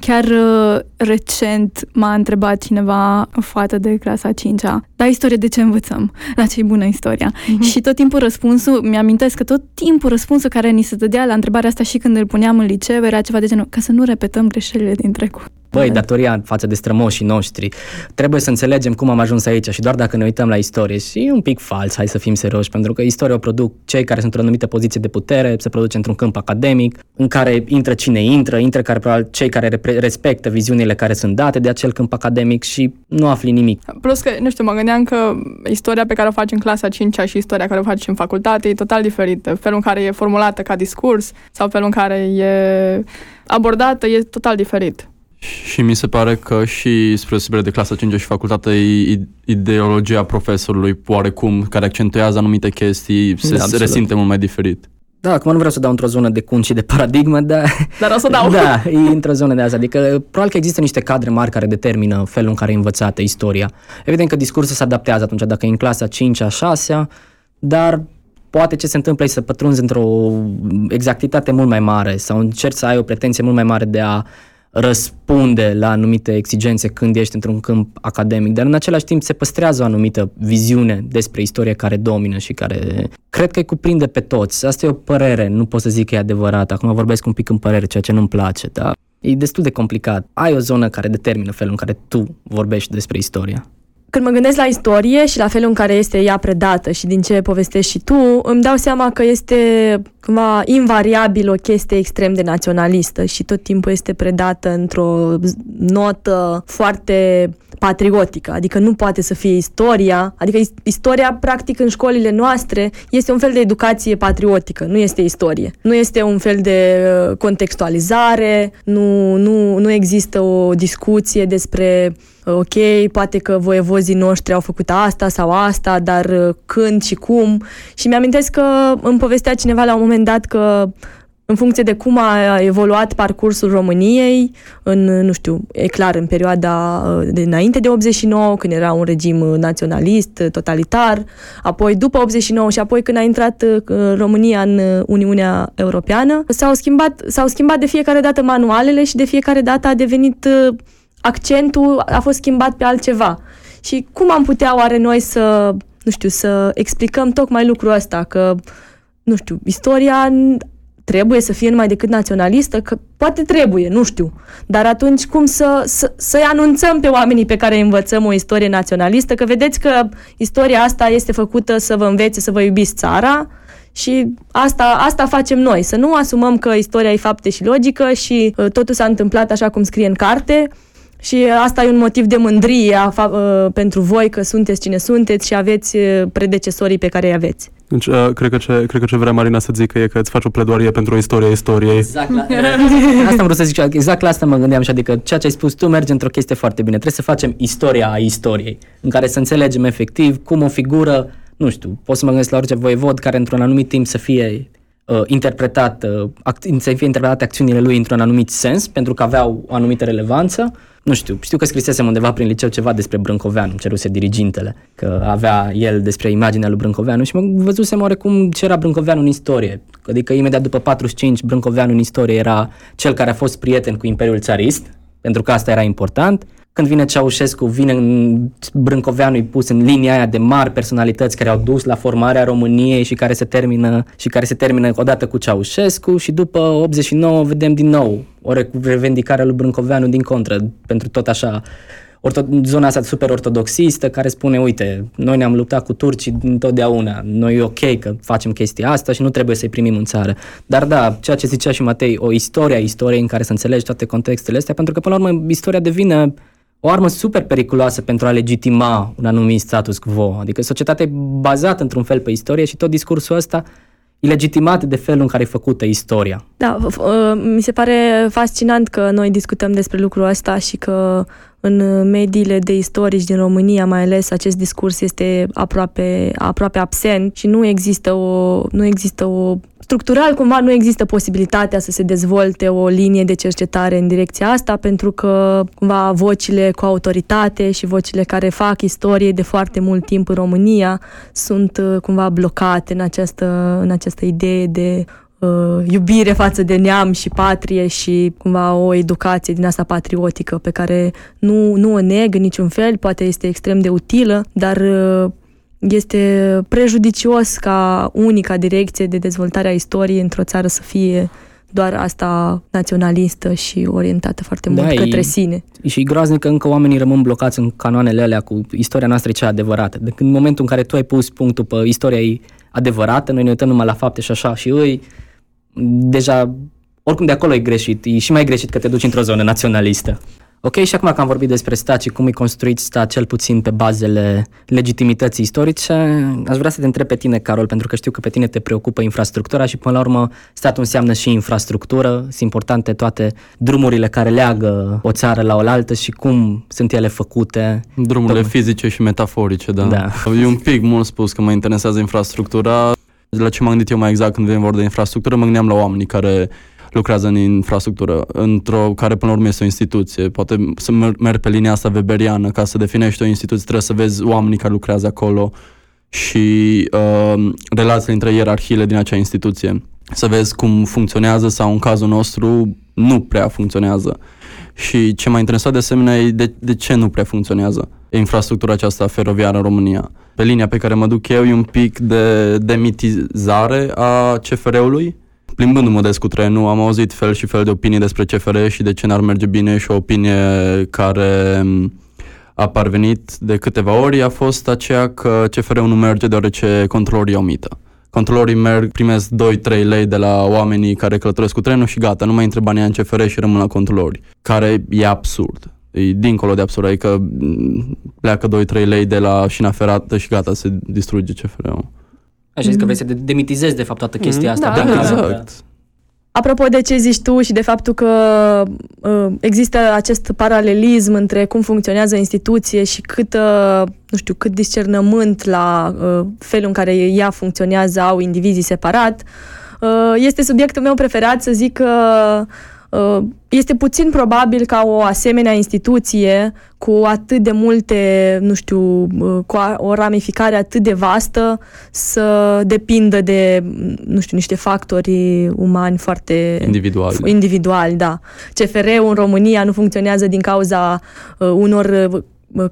Speaker 2: Chiar uh, recent m-a întrebat cineva, o fată de clasa 5-a, da, istorie de ce învățăm? La ce e bună istoria? Și tot timpul răspunsul, mi-amintesc că tot timpul răspunsul care ni se dădea la întrebarea asta și când îl puneam în liceu era ceva de genul, ca să nu repetăm greșelile din trecut.
Speaker 5: Băi, datoria față de strămoșii noștri. Trebuie să înțelegem cum am ajuns aici și doar dacă ne uităm la istorie și e un pic fals, hai să fim serioși, pentru că istoria o produc cei care sunt într-o anumită poziție de putere, se produce într-un câmp academic, în care intră cine intră, intră care probabil cei care repre- respectă viziunile care sunt date de acel câmp academic și nu afli nimic.
Speaker 6: Plus că, nu știu, mă gândeam că istoria pe care o faci în clasa 5 și istoria care o faci în facultate e total diferită. Felul în care e formulată ca discurs sau felul în care e abordată e total diferit.
Speaker 1: Și mi se pare că și spre deosebire de clasa 5 și facultate, i- ideologia profesorului oarecum, care accentuează anumite chestii, se,
Speaker 5: Da,
Speaker 1: se
Speaker 5: absolut.
Speaker 1: resimte mult mai diferit.
Speaker 5: Da, acum nu vreau să dau într-o zonă de cunci și de paradigmă, dar
Speaker 6: Dar o să dau.
Speaker 5: Da, e într-o zonă de asta. Adică, probabil că există niște cadre mari care determină felul în care e învățată istoria. Evident că discursul se adaptează atunci, dacă e în clasa 5 a 6 dar poate ce se întâmplă e să pătrunzi într-o exactitate mult mai mare sau încerci să ai o pretenție mult mai mare de a răspunde la anumite exigențe când ești într-un câmp academic, dar în același timp se păstrează o anumită viziune despre istorie care domină și care cred că îi cuprinde pe toți. Asta e o părere, nu pot să zic că e adevărat. Acum vorbesc un pic în părere, ceea ce nu-mi place, dar e destul de complicat. Ai o zonă care determină felul în care tu vorbești despre istoria.
Speaker 3: Când mă gândesc la istorie și la felul în care este ea predată și din ce povestești și tu, îmi dau seama că este cumva invariabil o chestie extrem de naționalistă și tot timpul este predată într-o notă foarte patriotică, adică nu poate să fie istoria, adică istoria practic în școlile noastre este un fel de educație patriotică, nu este istorie. Nu este un fel de uh, contextualizare, nu, nu, nu există o discuție despre uh, ok, poate că voievozii noștri au făcut asta sau asta, dar uh, când și cum. Și mi-amintesc că îmi povestea cineva la un moment dat că în funcție de cum a evoluat parcursul României, în, nu știu, e clar, în perioada uh, de înainte de 89, când era un regim uh, naționalist, uh, totalitar, apoi după 89 și apoi când a intrat România în Uniunea Europeană, s-au schimbat, s-au schimbat de fiecare dată manualele și de fiecare dată a devenit accentul, a fost schimbat pe altceva. Și cum am putea oare noi să, nu știu, să explicăm tocmai lucrul ăsta, că, nu știu, istoria trebuie să fie numai decât naționalistă? Că poate trebuie, nu știu. Dar atunci cum să, să, să-i anunțăm pe oamenii pe care îi învățăm o istorie naționalistă? Că vedeți că istoria asta este făcută să vă învețe să vă iubiți țara și asta, asta facem noi. Să nu asumăm că istoria e fapte și logică și uh, totul s-a întâmplat așa cum scrie în carte, și asta e un motiv de mândrie a, a, uh, pentru voi că sunteți cine sunteți și aveți uh, predecesorii pe care îi aveți.
Speaker 4: Deci, uh, cred, că ce, cred că ce vrea Marina să zică e că îți faci o pledoarie pentru o istorie a istoriei.
Speaker 5: Exact la, asta am vrut să zic, exact la asta mă gândeam și adică ceea ce ai spus tu merge într-o chestie foarte bine. Trebuie să facem istoria a istoriei, în care să înțelegem efectiv cum o figură, nu știu, pot să mă gândesc la orice voievod care într-un anumit timp să fie uh, interpretat, uh, act- să fie interpretate acțiunile lui într-un anumit sens, pentru că aveau o anumită relevanță nu știu, știu că scrisesem undeva prin liceu ceva despre Brâncoveanu, îmi ceruse dirigintele, că avea el despre imaginea lui Brâncoveanu și mă văzusem oarecum ce era Brâncoveanu în istorie. Adică imediat după 45, Brâncoveanu în istorie era cel care a fost prieten cu Imperiul Țarist, pentru că asta era important. Când vine Ceaușescu, vine în Brâncoveanu îi pus în linia aia de mari personalități care au dus la formarea României și care se termină și care se termină odată cu Ceaușescu și după 89 vedem din nou o revendicare a lui Brâncoveanu din contră, pentru tot așa orto- zona asta super ortodoxistă care spune, uite, noi ne-am luptat cu turcii întotdeauna, noi e ok că facem chestia asta și nu trebuie să-i primim în țară. Dar da, ceea ce zicea și Matei, o istorie a istoriei în care să înțelegi toate contextele astea, pentru că până la urmă istoria devine o armă super periculoasă pentru a legitima un anumit status quo. Adică societatea e bazată într-un fel pe istorie și tot discursul ăsta e legitimat de felul în care e făcută istoria.
Speaker 3: Da, mi se pare fascinant că noi discutăm despre lucrul ăsta și că în mediile de istorici din România, mai ales, acest discurs este aproape, aproape absent și nu există o, nu există o structural cumva nu există posibilitatea să se dezvolte o linie de cercetare în direcția asta pentru că cumva vocile cu autoritate și vocile care fac istorie de foarte mult timp în România sunt uh, cumva blocate în această, în această idee de uh, iubire față de neam și patrie și cumva o educație din asta patriotică pe care nu, nu o neg în niciun fel, poate este extrem de utilă, dar uh, este prejudicios ca unica direcție de dezvoltare a istoriei într-o țară să fie doar asta naționalistă și orientată foarte mult da, către
Speaker 5: e,
Speaker 3: sine.
Speaker 5: Și e groaznic că încă oamenii rămân blocați în canoanele alea cu istoria noastră cea adevărată. De când în momentul în care tu ai pus punctul pe istoria ei adevărată, noi ne uităm numai la fapte și așa și ei deja oricum de acolo e greșit, e și mai greșit că te duci într-o zonă naționalistă. Ok, și acum că am vorbit despre stat și cum e construit stat cel puțin pe bazele legitimității istorice, aș vrea să te întreb pe tine, Carol, pentru că știu că pe tine te preocupă infrastructura și până la urmă statul înseamnă și infrastructură, sunt importante toate drumurile care leagă o țară la oaltă și cum sunt ele făcute.
Speaker 1: Drumurile Tocmai. fizice și metaforice, da. da. E un pic mult spus că mă interesează infrastructura. La ce m-am gândit eu mai exact când vine vorba de infrastructură, mă gândeam la oamenii care lucrează în infrastructură, într-o care până la urmă este o instituție. Poate să merg pe linia asta weberiană, ca să definești o instituție, trebuie să vezi oamenii care lucrează acolo și uh, relațiile între ierarhiile din acea instituție. Să vezi cum funcționează sau în cazul nostru nu prea funcționează. Și ce m-a interesat de asemenea e de, de ce nu prea funcționează infrastructura aceasta feroviară în România. Pe linia pe care mă duc eu e un pic de demitizare a CFR-ului. Plimbându-mă des cu trenul, am auzit fel și fel de opinii despre CFR și de ce n-ar merge bine și o opinie care a parvenit de câteva ori a fost aceea că CFR-ul nu merge deoarece controlorii au mită. Controlorii merg, primesc 2-3 lei de la oamenii care călătoresc cu trenul și gata, nu mai intră banii în CFR și rămân la controlori, care e absurd. E dincolo de absurd, adică pleacă 2-3 lei de la șina ferată și gata, se distruge CFR-ul.
Speaker 5: Așa zic că vrei să demitizezi de fapt toată chestia asta.
Speaker 2: Da, da,
Speaker 1: exact.
Speaker 3: Apropo de ce zici tu și de faptul că uh, există acest paralelism între cum funcționează instituție și cât, uh, nu știu, cât discernământ la uh, felul în care ea funcționează au indivizii separat, uh, este subiectul meu preferat să zic că uh, Uh, este puțin probabil ca o asemenea instituție cu atât de multe, nu știu, uh, cu o ramificare atât de vastă să depindă de, nu știu, niște factori umani foarte
Speaker 1: individuali.
Speaker 3: Individuali, da. CFR-ul în România nu funcționează din cauza uh, unor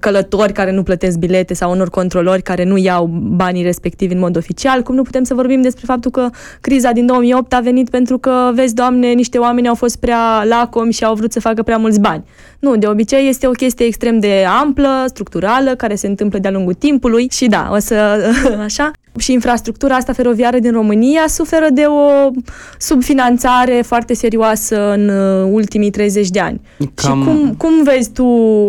Speaker 3: călători care nu plătesc bilete sau unor controlori care nu iau banii respectivi în mod oficial, cum nu putem să vorbim despre faptul că criza din 2008 a venit pentru că, vezi, Doamne, niște oameni au fost prea lacomi și au vrut să facă prea mulți bani. Nu, de obicei este o chestie extrem de amplă, structurală, care se întâmplă de-a lungul timpului și da, o să, așa, și infrastructura asta feroviară din România suferă de o subfinanțare foarte serioasă în uh, ultimii 30 de ani. Cam... Și cum, cum vezi tu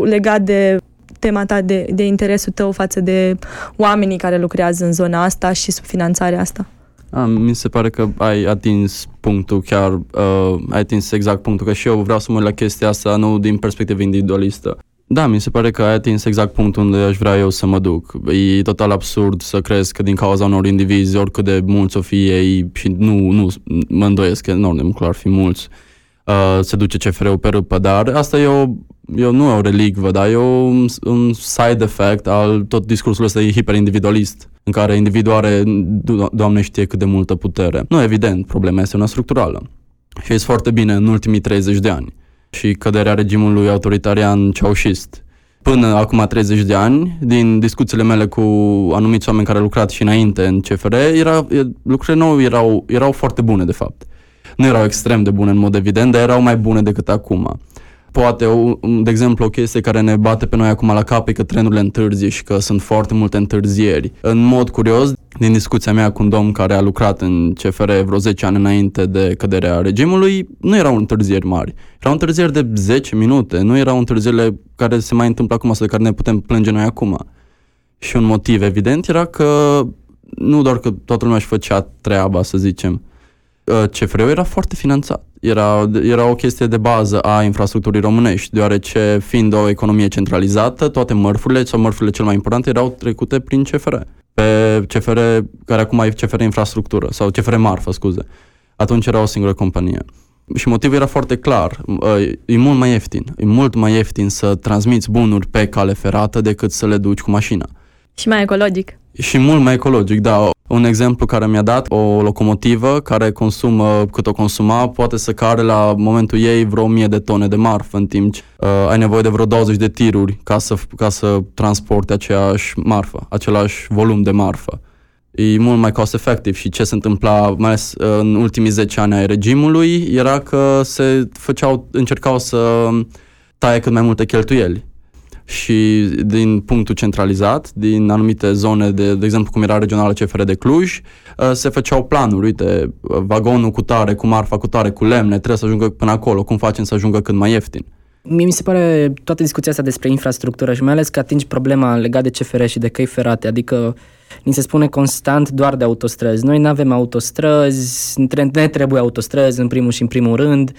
Speaker 3: legat de tema ta de, de interesul tău față de oamenii care lucrează în zona asta și subfinanțarea asta?
Speaker 1: A, mi se pare că ai atins punctul chiar, uh, ai atins exact punctul, că și eu vreau să mă la chestia asta nu din perspectivă individualistă. Da, mi se pare că ai atins exact punctul unde aș vrea eu să mă duc. E total absurd să crezi că din cauza unor indivizi, oricât de mulți o fi ei, și nu, nu mă îndoiesc că enorm de mult ar fi mulți, uh, se duce CFR-ul pe râpă, dar asta e o eu nu o relicvă, dar e un, un side effect al tot discursul ăsta hiperindividualist, în care individul are, Doamne știe cât de multă putere. Nu, evident, problema este una structurală. Și e foarte bine în ultimii 30 de ani. Și căderea regimului autoritarian ceaușist. Până acum 30 de ani, din discuțiile mele cu anumiți oameni care au lucrat și înainte în CFR, era, lucrurile nou erau, erau foarte bune, de fapt. Nu erau extrem de bune în mod evident, dar erau mai bune decât acum poate, o, de exemplu, o chestie care ne bate pe noi acum la cap e că trenurile întârzie și că sunt foarte multe întârzieri. În mod curios, din discuția mea cu un domn care a lucrat în CFR vreo 10 ani înainte de căderea regimului, nu erau întârzieri mari. Erau întârzieri de 10 minute, nu erau întârzierile care se mai întâmplă acum sau de care ne putem plânge noi acum. Și un motiv evident era că nu doar că toată lumea își făcea treaba, să zicem, CFR-ul era foarte finanțat era, era o chestie de bază a infrastructurii românești, deoarece fiind o economie centralizată, toate mărfurile sau mărfurile cel mai importante erau trecute prin CFR. Pe CFR, care acum e CFR Infrastructură, sau CFR Marfă, scuze. Atunci era o singură companie. Și motivul era foarte clar. E mult mai ieftin. E mult mai ieftin să transmiți bunuri pe cale ferată decât să le duci cu mașina.
Speaker 3: Și mai ecologic.
Speaker 1: Și mult mai ecologic, da. Un exemplu care mi-a dat, o locomotivă care consumă cât o consuma, poate să care la momentul ei vreo 1000 de tone de marfă, în timp ce uh, ai nevoie de vreo 20 de tiruri ca să, ca să transporte aceeași marfă, același volum de marfă. E mult mai cost efectiv și ce se întâmpla mai ales uh, în ultimii 10 ani ai regimului era că se făceau, încercau să taie cât mai multe cheltuieli și din punctul centralizat, din anumite zone, de, de exemplu cum era regională CFR de Cluj, uh, se făceau planuri, uite, vagonul cu tare, cu marfa cu tare, cu lemne, trebuie să ajungă până acolo, cum facem să ajungă cât mai ieftin.
Speaker 5: Mie mi se pare toată discuția asta despre infrastructură și mai ales că atingi problema legată de CFR și de căi ferate, adică ni se spune constant doar de autostrăzi. Noi nu avem autostrăzi, ne trebuie autostrăzi în primul și în primul rând.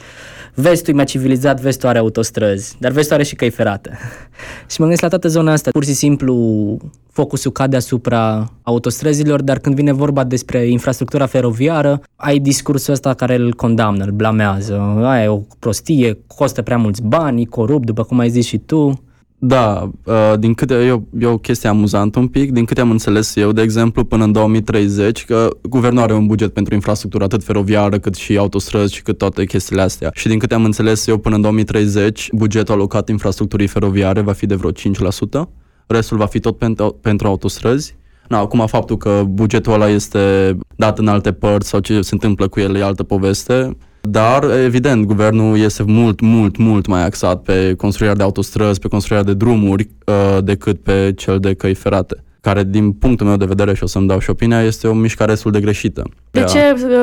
Speaker 5: Vestul e mai civilizat, vestul are autostrăzi, dar vestul are și căi ferate. și mă gândesc la toată zona asta, pur și simplu focusul cade asupra autostrăzilor, dar când vine vorba despre infrastructura feroviară, ai discursul ăsta care îl condamnă, îl blamează. Aia e o prostie, costă prea mulți bani, corupt, după cum ai zis și tu.
Speaker 1: Da, uh, din câte, e, o, e o chestie amuzantă un pic, din câte am înțeles eu, de exemplu, până în 2030, că guvernul are un buget pentru infrastructură atât feroviară cât și autostrăzi și cât toate chestiile astea. Și din câte am înțeles eu, până în 2030, bugetul alocat infrastructurii feroviare va fi de vreo 5%, restul va fi tot pentru, pentru autostrăzi. Na, acum faptul că bugetul ăla este dat în alte părți sau ce se întâmplă cu el e altă poveste, dar, evident, guvernul este mult, mult, mult mai axat pe construirea de autostrăzi, pe construirea de drumuri, uh, decât pe cel de căi ferate care, din punctul meu de vedere, și o să-mi dau și opinia, este o mișcare destul de greșită.
Speaker 3: De ce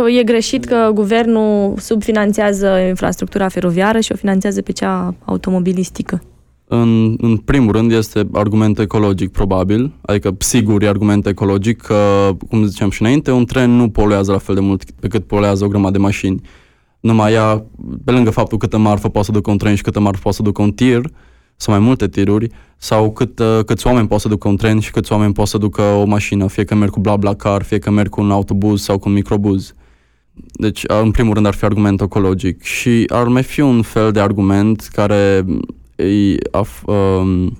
Speaker 3: uh, e greșit că guvernul subfinanțează infrastructura feroviară și o finanțează pe cea automobilistică?
Speaker 1: În, în primul rând este argument ecologic probabil, adică sigur e argument ecologic că, cum ziceam și înainte, un tren nu poluează la fel de mult pe cât poluează o grămadă de mașini numai ea, pe lângă faptul câtă marfă poate să ducă un tren și câtă marfă poate să ducă un tir, sau mai multe tiruri, sau cât, uh, câți oameni poate să ducă un tren și câți oameni poate să ducă o mașină, fie că merg cu bla bla car, fie că merg cu un autobuz sau cu un microbuz. Deci, în primul rând, ar fi argument ecologic și ar mai fi un fel de argument care e af, um,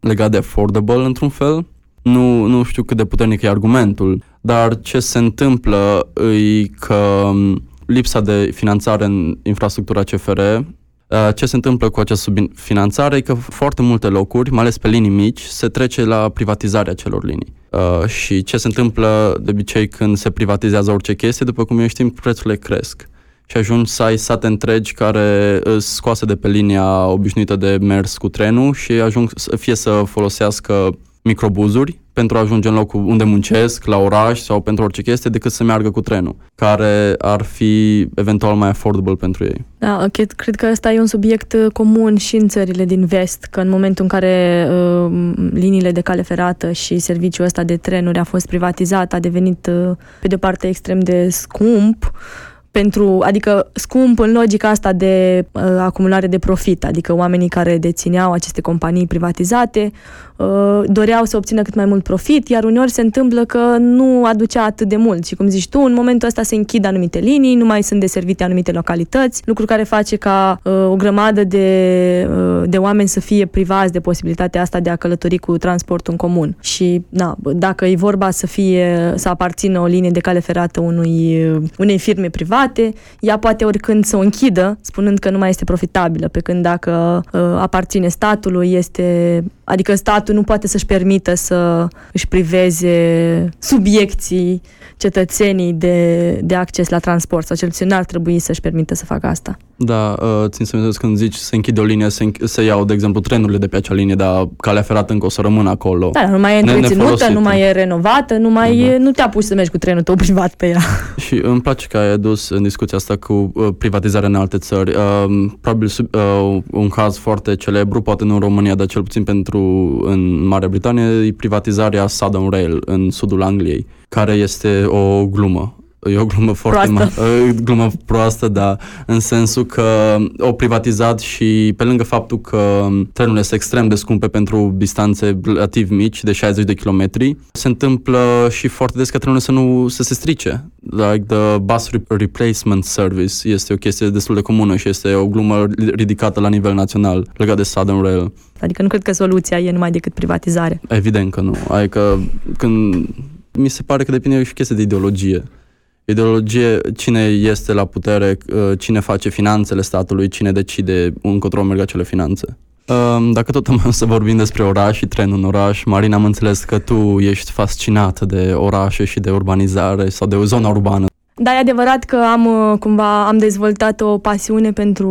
Speaker 1: legat de affordable, într-un fel. Nu, nu știu cât de puternic e argumentul, dar ce se întâmplă e că um, lipsa de finanțare în infrastructura CFR, uh, ce se întâmplă cu această subfinanțare e că foarte multe locuri, mai ales pe linii mici, se trece la privatizarea celor linii. Uh, și ce se întâmplă de obicei când se privatizează orice chestie, după cum eu știm, prețurile cresc. Și ajungi să ai sate întregi care sunt scoase de pe linia obișnuită de mers cu trenul și ajung fie să folosească microbuzuri pentru a ajunge în locul unde muncesc, la oraș sau pentru orice chestie, decât să meargă cu trenul, care ar fi eventual mai affordable pentru ei.
Speaker 3: Da, cred, cred că ăsta e un subiect uh, comun și în țările din vest, că în momentul în care uh, liniile de cale ferată și serviciul ăsta de trenuri a fost privatizat, a devenit uh, pe de parte extrem de scump, pentru, adică scump în logica asta de uh, acumulare de profit, adică oamenii care dețineau aceste companii privatizate uh, doreau să obțină cât mai mult profit, iar uneori se întâmplă că nu aducea atât de mult și cum zici tu, în momentul ăsta se închid anumite linii, nu mai sunt deservite anumite localități, lucru care face ca uh, o grămadă de, uh, de oameni să fie privați de posibilitatea asta de a călători cu transportul în comun. Și na, dacă e vorba să fie să aparțină o linie de cale ferată unui, unei firme private, private, ea poate oricând să o închidă, spunând că nu mai este profitabilă, pe când dacă uh, aparține statului, este, adică statul nu poate să-și permită să își priveze subiecții cetățenii de, de acces la transport, sau cel puțin n-ar trebui să-și permită să facă asta.
Speaker 1: Da, uh, țin să mi când zici să închide o linie, să, înch- să iau, de exemplu, trenurile de pe acea linie, dar calea ferată încă o să rămână acolo.
Speaker 3: Da, nu mai e întreținută, nu mai e renovată, nu mai da. e, nu te apuci să mergi cu trenul tău privat pe ea.
Speaker 1: Și îmi place că ai adus în discuția asta cu uh, privatizarea în alte țări. Uh, probabil sub, uh, un caz foarte celebru, poate nu în România, dar cel puțin pentru în Marea Britanie, e privatizarea Southern Rail în sudul Angliei, care este o glumă. E o glumă foarte
Speaker 3: proastă.
Speaker 1: Ma- glumă proastă, da, în sensul că au privatizat și pe lângă faptul că trenurile sunt extrem de scumpe pentru distanțe relativ mici, de 60 de kilometri, se întâmplă și foarte des ca trenurile să nu să se strice. Like the bus replacement service este o chestie destul de comună și este o glumă ridicată la nivel național legat de Southern Rail.
Speaker 3: Adică nu cred că soluția e numai decât privatizare.
Speaker 1: Evident că nu. Adică când mi se pare că depinde și chestie de ideologie ideologie, cine este la putere, uh, cine face finanțele statului, cine decide încotro merg acele finanțe. Um, dacă tot am să vorbim despre oraș și trenul în oraș, Marina, am înțeles că tu ești fascinată de orașe și de urbanizare sau de o zonă urbană.
Speaker 3: Da, e adevărat că am uh, cumva am dezvoltat o pasiune pentru,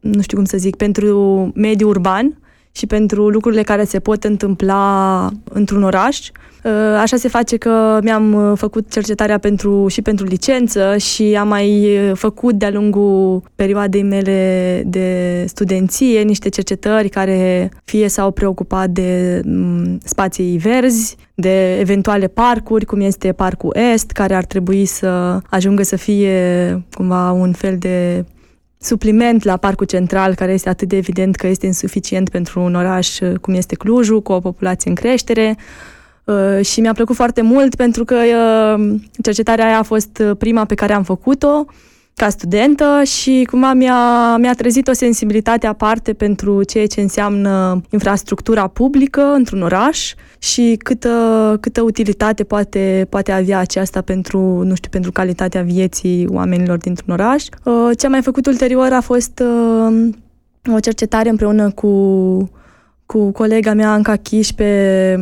Speaker 3: nu știu cum să zic, pentru mediul urban și pentru lucrurile care se pot întâmpla într-un oraș. Uh, așa se face că mi-am uh, făcut cercetarea pentru, și pentru licență și am mai uh, făcut de-a lungul perioadei mele de studenție niște cercetări care fie s-au preocupat de mm, spații verzi, de eventuale parcuri, cum este Parcul Est, care ar trebui să ajungă să fie cumva un fel de supliment la Parcul Central, care este atât de evident că este insuficient pentru un oraș cum este Clujul, cu o populație în creștere. Uh, și mi-a plăcut foarte mult pentru că uh, cercetarea aia a fost prima pe care am făcut-o ca studentă și cumva mi-a, mi-a trezit o sensibilitate aparte pentru ceea ce înseamnă infrastructura publică într-un oraș și câtă, câtă utilitate poate, poate avea aceasta pentru, nu știu, pentru calitatea vieții oamenilor dintr-un oraș. Uh, ce am mai făcut ulterior a fost uh, o cercetare împreună cu cu colega mea Anca Chiș pe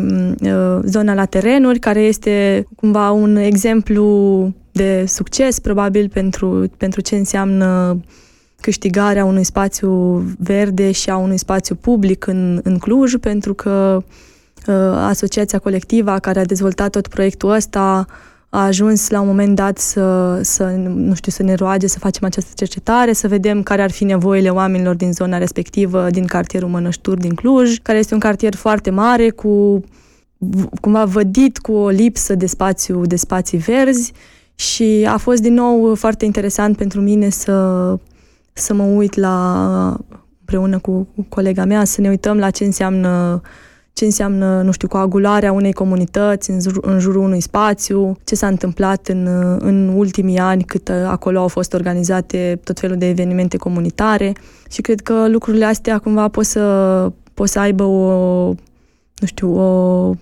Speaker 3: uh, zona la terenuri, care este cumva un exemplu de succes, probabil, pentru, pentru ce înseamnă câștigarea unui spațiu verde și a unui spațiu public în, în Cluj, pentru că uh, asociația colectivă care a dezvoltat tot proiectul ăsta a ajuns la un moment dat să, să, nu știu, să ne roage să facem această cercetare, să vedem care ar fi nevoile oamenilor din zona respectivă, din cartierul Mănășturi din Cluj, care este un cartier foarte mare, cu cumva vădit cu o lipsă de spațiu, de spații verzi și a fost din nou foarte interesant pentru mine să, să mă uit la împreună cu, cu colega mea, să ne uităm la ce înseamnă ce înseamnă, nu știu, coagularea unei comunități în, jur, în jurul unui spațiu, ce s-a întâmplat în, în ultimii ani, cât acolo au fost organizate tot felul de evenimente comunitare. Și cred că lucrurile astea cumva pot să, pot să aibă o, nu știu, o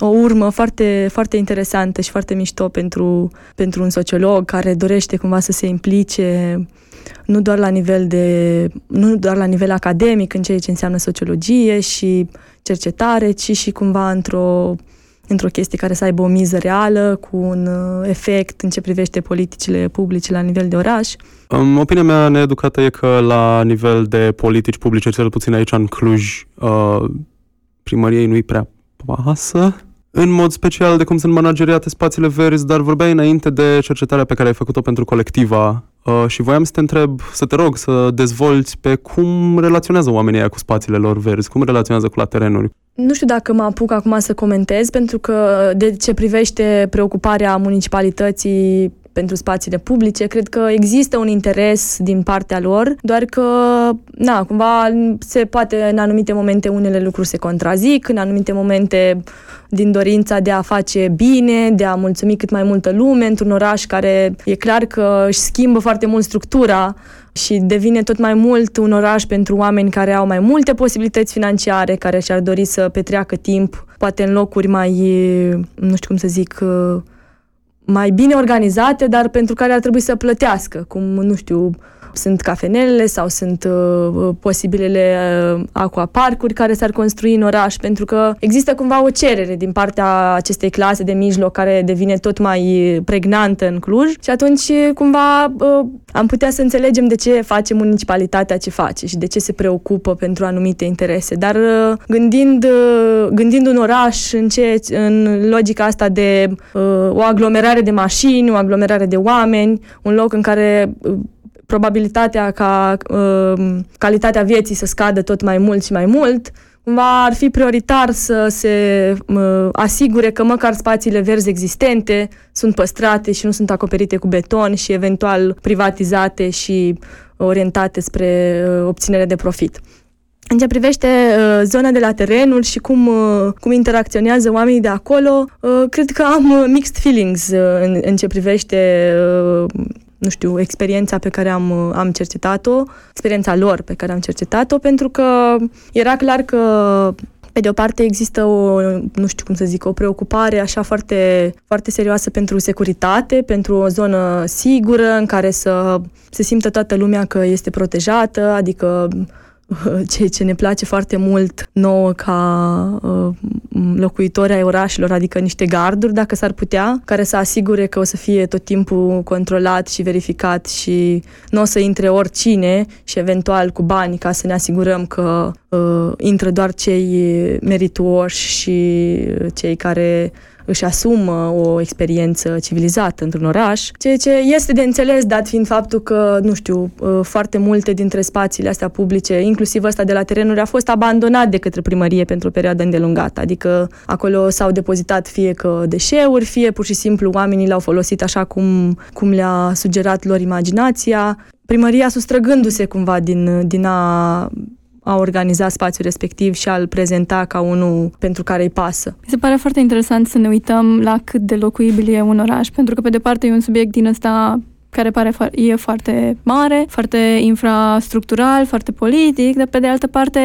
Speaker 3: o urmă foarte, foarte interesantă și foarte mișto pentru, pentru un sociolog care dorește cumva să se implice nu doar la nivel de nu doar la nivel academic în ceea ce înseamnă sociologie și cercetare, ci și cumva într-o într-o chestie care să aibă o miză reală, cu un uh, efect în ce privește politicile publice la nivel de oraș.
Speaker 4: Um, opinia mea needucată e că la nivel de politici publice, cel puțin aici în Cluj, uh, primăriei nu-i prea pasă în mod special de cum sunt manageriate spațiile verzi, dar vorbeai înainte de cercetarea pe care ai făcut-o pentru colectiva uh, și voiam să te întreb, să te rog să dezvolți pe cum relaționează oamenii cu spațiile lor verzi, cum relaționează cu la terenuri.
Speaker 3: Nu știu dacă mă apuc acum să comentez, pentru că de ce privește preocuparea municipalității pentru spațiile publice. Cred că există un interes din partea lor, doar că, na, cumva se poate în anumite momente unele lucruri se contrazic, în anumite momente din dorința de a face bine, de a mulțumi cât mai multă lume într-un oraș care e clar că își schimbă foarte mult structura și devine tot mai mult un oraș pentru oameni care au mai multe posibilități financiare, care și-ar dori să petreacă timp, poate în locuri mai, nu știu cum să zic, mai bine organizate, dar pentru care ar trebui să plătească, cum, nu știu, sunt cafenelele sau sunt uh, posibilele uh, aquaparcuri care s-ar construi în oraș, pentru că există cumva o cerere din partea acestei clase de mijloc care devine tot mai pregnantă în Cluj și atunci cumva uh, am putea să înțelegem de ce face municipalitatea ce face și de ce se preocupă pentru anumite interese. Dar uh, gândind, uh, gândind un oraș în, ce, în logica asta de uh, o aglomerare de mașini, o aglomerare de oameni, un loc în care uh, probabilitatea ca uh, calitatea vieții să scadă tot mai mult și mai mult, cumva ar fi prioritar să se uh, asigure că măcar spațiile verzi existente sunt păstrate și nu sunt acoperite cu beton și eventual privatizate și orientate spre uh, obținere de profit. În ce privește uh, zona de la terenuri și cum, uh, cum interacționează oamenii de acolo, uh, cred că am uh, mixed feelings uh, în, în ce privește uh, nu știu, experiența pe care am, am cercetat-o, experiența lor pe care am cercetat-o, pentru că era clar că pe de o parte există o, nu știu cum să zic, o preocupare așa foarte, foarte serioasă pentru securitate, pentru o zonă sigură în care să se simtă toată lumea că este protejată, adică ceea ce ne place foarte mult nouă ca uh, locuitori ai orașelor, adică niște garduri, dacă s-ar putea, care să asigure că o să fie tot timpul controlat și verificat și nu o să intre oricine și eventual cu bani ca să ne asigurăm că uh, intră doar cei merituoși și cei care își asumă o experiență civilizată într-un oraș, ceea ce este de înțeles, dat fiind faptul că, nu știu, uh, foarte multe dintre spațiile astea publice, inclusiv ăsta de la terenuri, a fost abandonat de către primărie pentru o perioadă îndelungată. Adică acolo s-au depozitat fie că deșeuri, fie pur și simplu oamenii le-au folosit așa cum, cum le-a sugerat lor imaginația. Primăria sustrăgându-se cumva din, din a a organiza spațiul respectiv și a-l prezenta ca unul pentru care îi pasă.
Speaker 2: Mi se pare foarte interesant să ne uităm la cât de locuibil e un oraș, pentru că, pe de parte, e un subiect din ăsta care pare fo- e foarte mare, foarte infrastructural, foarte politic, dar pe de altă parte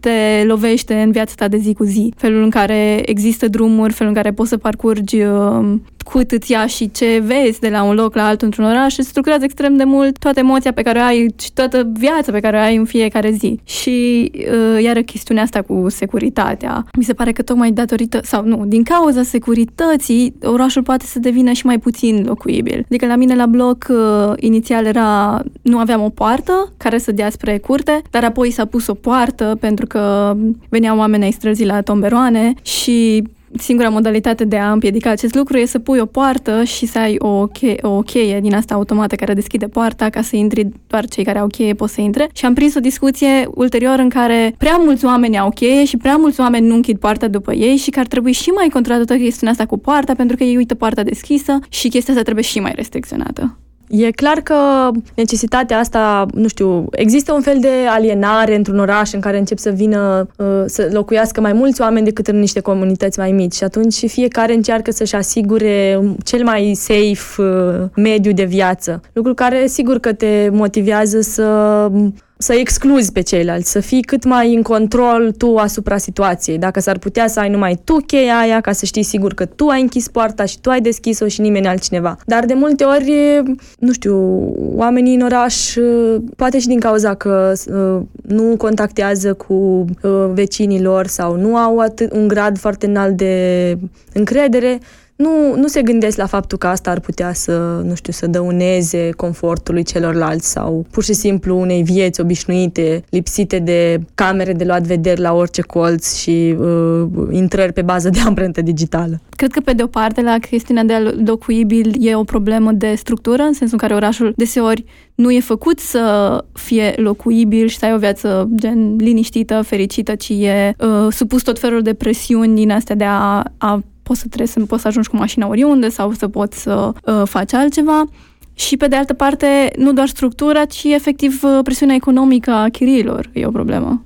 Speaker 2: te lovește în viața ta de zi cu zi. Felul în care există drumuri, felul în care poți să parcurgi uh, cât îți ia și ce vezi de la un loc la altul într-un oraș, îți structurează extrem de mult toată emoția pe care o ai și toată viața pe care o ai în fiecare zi. Și uh, iară chestiunea asta cu securitatea. Mi se pare că tocmai datorită, sau nu, din cauza securității, orașul poate să devină și mai puțin locuibil. Adică la mine la bloc uh, inițial era, nu aveam o poartă care să dea spre curte, dar apoi s-a pus o poartă pentru că veneau oameni ai străzii la tomberoane și singura modalitate de a împiedica acest lucru e să pui o poartă și să ai o, cheie, o cheie din asta automată care deschide poarta ca să intri doar cei care au cheie pot să intre. Și am prins o discuție ulterior în care prea mulți oameni au cheie și prea mulți oameni nu închid poarta după ei și că ar trebui și mai controlată chestiunea asta cu poarta pentru că ei uită poarta deschisă și chestia asta trebuie și mai restricționată.
Speaker 3: E clar că necesitatea asta, nu știu, există un fel de alienare într-un oraș în care încep să vină uh, să locuiască mai mulți oameni decât în niște comunități mai mici și atunci fiecare încearcă să-și asigure cel mai safe uh, mediu de viață. Lucru care sigur că te motivează să să excluzi pe ceilalți, să fii cât mai în control tu asupra situației. Dacă s-ar putea să ai numai tu cheia aia, ca să știi sigur că tu ai închis poarta și tu ai deschis-o și nimeni altcineva. Dar de multe ori, nu știu, oamenii în oraș, poate și din cauza că uh, nu contactează cu uh, vecinii lor sau nu au atât, un grad foarte înalt de încredere, nu, nu se gândesc la faptul că asta ar putea să, nu știu, să dăuneze confortului celorlalți sau pur și simplu unei vieți obișnuite, lipsite de camere de luat vederi la orice colț și uh, intrări pe bază de amprentă digitală.
Speaker 2: Cred că, pe de o parte, la chestiunea de locuibil e o problemă de structură, în sensul în care orașul deseori nu e făcut să fie locuibil și să ai o viață gen liniștită, fericită, ci e uh, supus tot felul de presiuni din astea de a, a poți să trebuie să poți să ajungi cu mașina oriunde sau să poți să uh, faci altceva. Și pe de altă parte, nu doar structura, ci efectiv uh, presiunea economică a chiriilor e o problemă.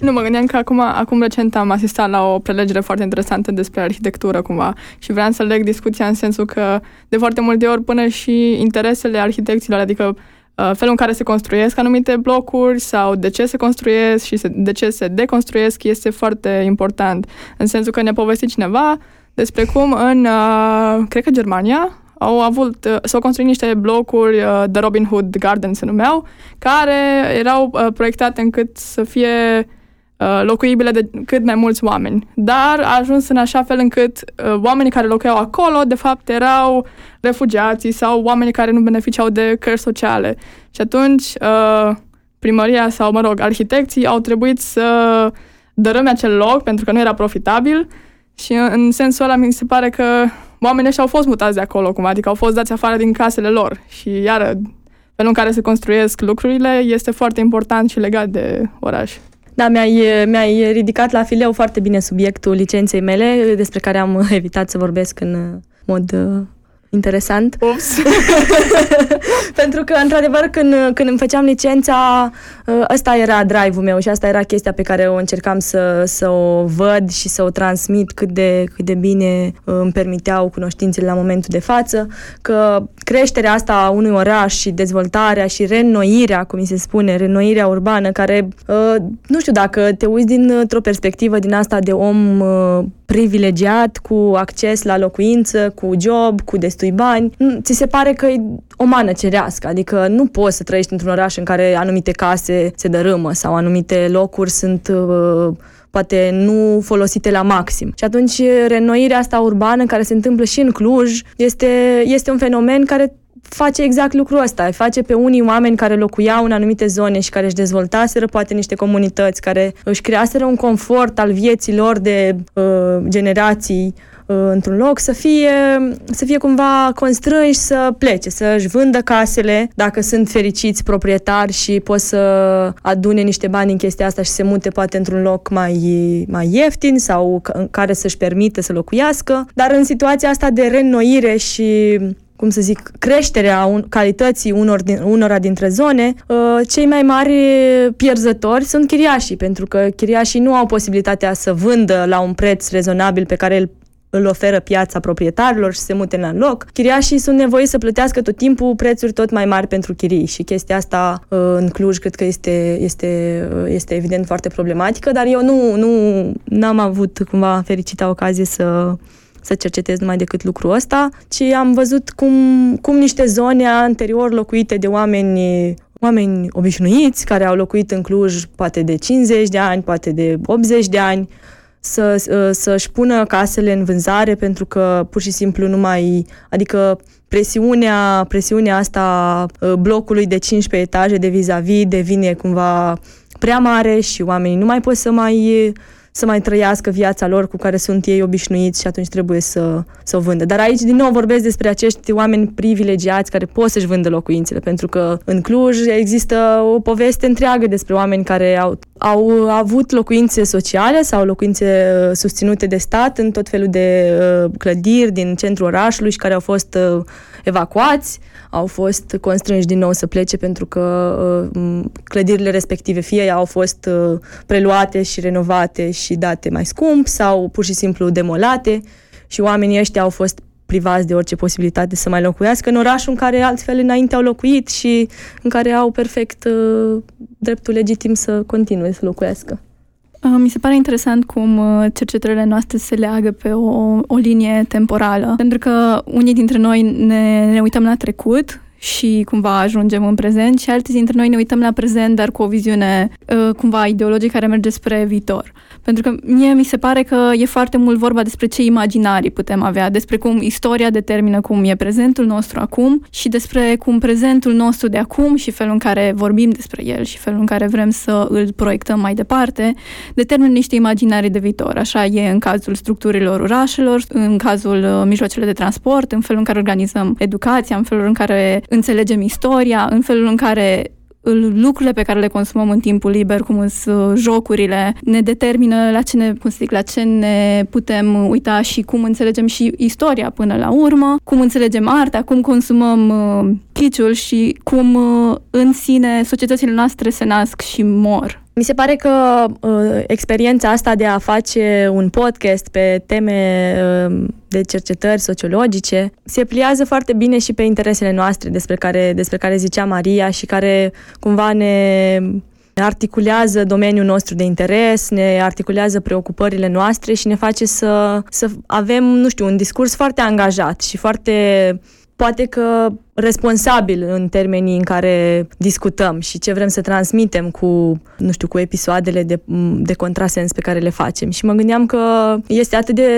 Speaker 6: Nu, mă gândeam că acum, acum recent am asistat la o prelegere foarte interesantă despre arhitectură cumva și vreau să leg discuția în sensul că de foarte multe ori până și interesele arhitecților, adică uh, felul în care se construiesc anumite blocuri sau de ce se construiesc și de ce se deconstruiesc este foarte important. În sensul că ne-a povestit cineva despre cum în, uh, cred că Germania, au avut, uh, s-au construit niște blocuri, uh, de Robin Hood Garden se numeau, care erau uh, proiectate încât să fie uh, locuibile de cât mai mulți oameni. Dar a ajuns în așa fel încât uh, oamenii care locuiau acolo, de fapt, erau refugiații sau oamenii care nu beneficiau de cări sociale. Și atunci, uh, primăria sau, mă rog, arhitecții au trebuit să dărâme acel loc pentru că nu era profitabil și în sensul ăla mi se pare că oamenii ăștia au fost mutați de acolo, cum, adică au fost dați afară din casele lor. Și iară, felul în care se construiesc lucrurile este foarte important și legat de oraș.
Speaker 3: Da, mi-ai, mi-ai ridicat la fileu foarte bine subiectul licenței mele, despre care am evitat să vorbesc în mod interesant.
Speaker 6: Ups.
Speaker 3: Pentru că, într-adevăr, când, când îmi făceam licența, ă, ăsta era drive-ul meu și asta era chestia pe care o încercam să, să o văd și să o transmit cât de, cât de bine ă, îmi permiteau cunoștințele la momentul de față, că creșterea asta a unui oraș și dezvoltarea și reînnoirea, cum mi se spune, reînnoirea urbană, care, ă, nu știu, dacă te uiți dintr-o perspectivă din asta de om privilegiat, cu acces la locuință, cu job, cu destui bani, ți se pare că e o mană cerească, adică nu poți să trăiești într-un oraș în care anumite case se dărâmă sau anumite locuri sunt uh, poate nu folosite la maxim. Și atunci renoirea asta urbană care se întâmplă și în Cluj este, este un fenomen care face exact lucrul ăsta. Îi face pe unii oameni care locuiau în anumite zone și care își dezvoltaseră poate niște comunități, care își creaseră un confort al vieții lor de uh, generații uh, într-un loc, să fie, să fie cumva constrânși să plece, să-și vândă casele dacă sunt fericiți proprietari și pot să adune niște bani în chestia asta și se mute poate într-un loc mai, mai ieftin sau în care să-și permită să locuiască. Dar în situația asta de reînnoire și cum să zic, creșterea un, calității unor din, unora dintre zone, uh, cei mai mari pierzători sunt chiriașii, pentru că chiriașii nu au posibilitatea să vândă la un preț rezonabil pe care îl îl oferă piața proprietarilor și se mute la loc. Chiriașii sunt nevoiți să plătească tot timpul prețuri tot mai mari pentru chirii și chestia asta uh, în Cluj cred că este, este, uh, este evident foarte problematică, dar eu nu, nu n-am avut cumva fericita ocazie să să cercetez numai decât lucrul ăsta, ci am văzut cum, cum niște zone anterior locuite de oameni oameni obișnuiți care au locuit în Cluj poate de 50 de ani, poate de 80 de ani, să, să-și pună casele în vânzare pentru că pur și simplu nu mai, adică presiunea, presiunea asta ă, blocului de 15 etaje de vis-a-vis devine cumva prea mare și oamenii nu mai pot să mai să mai trăiască viața lor cu care sunt ei obișnuiți și atunci trebuie să, să o vândă. Dar aici, din nou, vorbesc despre acești oameni privilegiați care pot să-și vândă locuințele, pentru că în Cluj există o poveste întreagă despre oameni care au, au avut locuințe sociale sau locuințe uh, susținute de stat în tot felul de uh, clădiri din centrul orașului și care au fost uh, evacuați, au fost constrânși din nou să plece pentru că uh, clădirile respective fie au fost uh, preluate și renovate și date mai scump sau pur și simplu demolate și oamenii ăștia au fost privați de orice posibilitate să mai locuiască în orașul în care altfel înainte au locuit și în care au perfect uh, dreptul legitim să continue să locuiască.
Speaker 2: Uh, mi se pare interesant cum uh, cercetările noastre se leagă pe o, o linie temporală, pentru că unii dintre noi ne, ne uităm la trecut și cumva ajungem în prezent și alții dintre noi ne uităm la prezent, dar cu o viziune uh, cumva ideologică care merge spre viitor. Pentru că mie mi se pare că e foarte mult vorba despre ce imaginarii putem avea, despre cum istoria determină cum e prezentul nostru acum și despre cum prezentul nostru de acum și felul în care vorbim despre el și felul în care vrem să îl proiectăm mai departe, determină niște imaginarii de viitor. Așa e în cazul structurilor orașelor, în cazul uh, mijloacelor de transport, în felul în care organizăm educația, în felul în care înțelegem istoria, în felul în care lucrurile pe care le consumăm în timpul liber, cum sunt uh, jocurile, ne determină la ce ne, cum zic, la ce ne putem uita și cum înțelegem și istoria până la urmă, cum înțelegem arta, cum consumăm uh, chiciul și cum uh, în sine societățile noastre se nasc și mor.
Speaker 3: Mi se pare că uh, experiența asta de a face un podcast pe teme uh, de cercetări sociologice se pliază foarte bine și pe interesele noastre despre care, despre care zicea Maria și care cumva ne articulează domeniul nostru de interes, ne articulează preocupările noastre și ne face să, să avem, nu știu, un discurs foarte angajat și foarte poate că responsabil în termenii în care discutăm și ce vrem să transmitem cu, nu știu, cu episoadele de, de contrasens pe care le facem. Și mă gândeam că este atât de,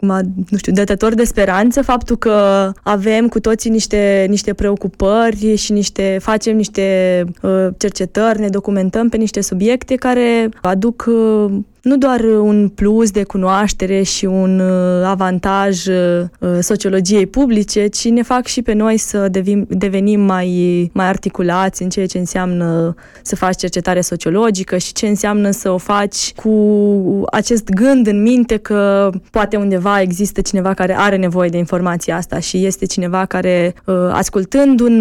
Speaker 3: nu știu, dătător de speranță faptul că avem cu toții niște, niște preocupări și niște, facem niște uh, cercetări, ne documentăm pe niște subiecte care aduc uh, nu doar un plus de cunoaștere și un uh, avantaj uh, sociologiei publice, ci ne fac și pe noi să devim, devenim mai, mai articulați în ceea ce înseamnă să faci cercetare sociologică și ce înseamnă să o faci cu acest gând în minte că poate undeva există cineva care are nevoie de informația asta și este cineva care, uh, ascultând un,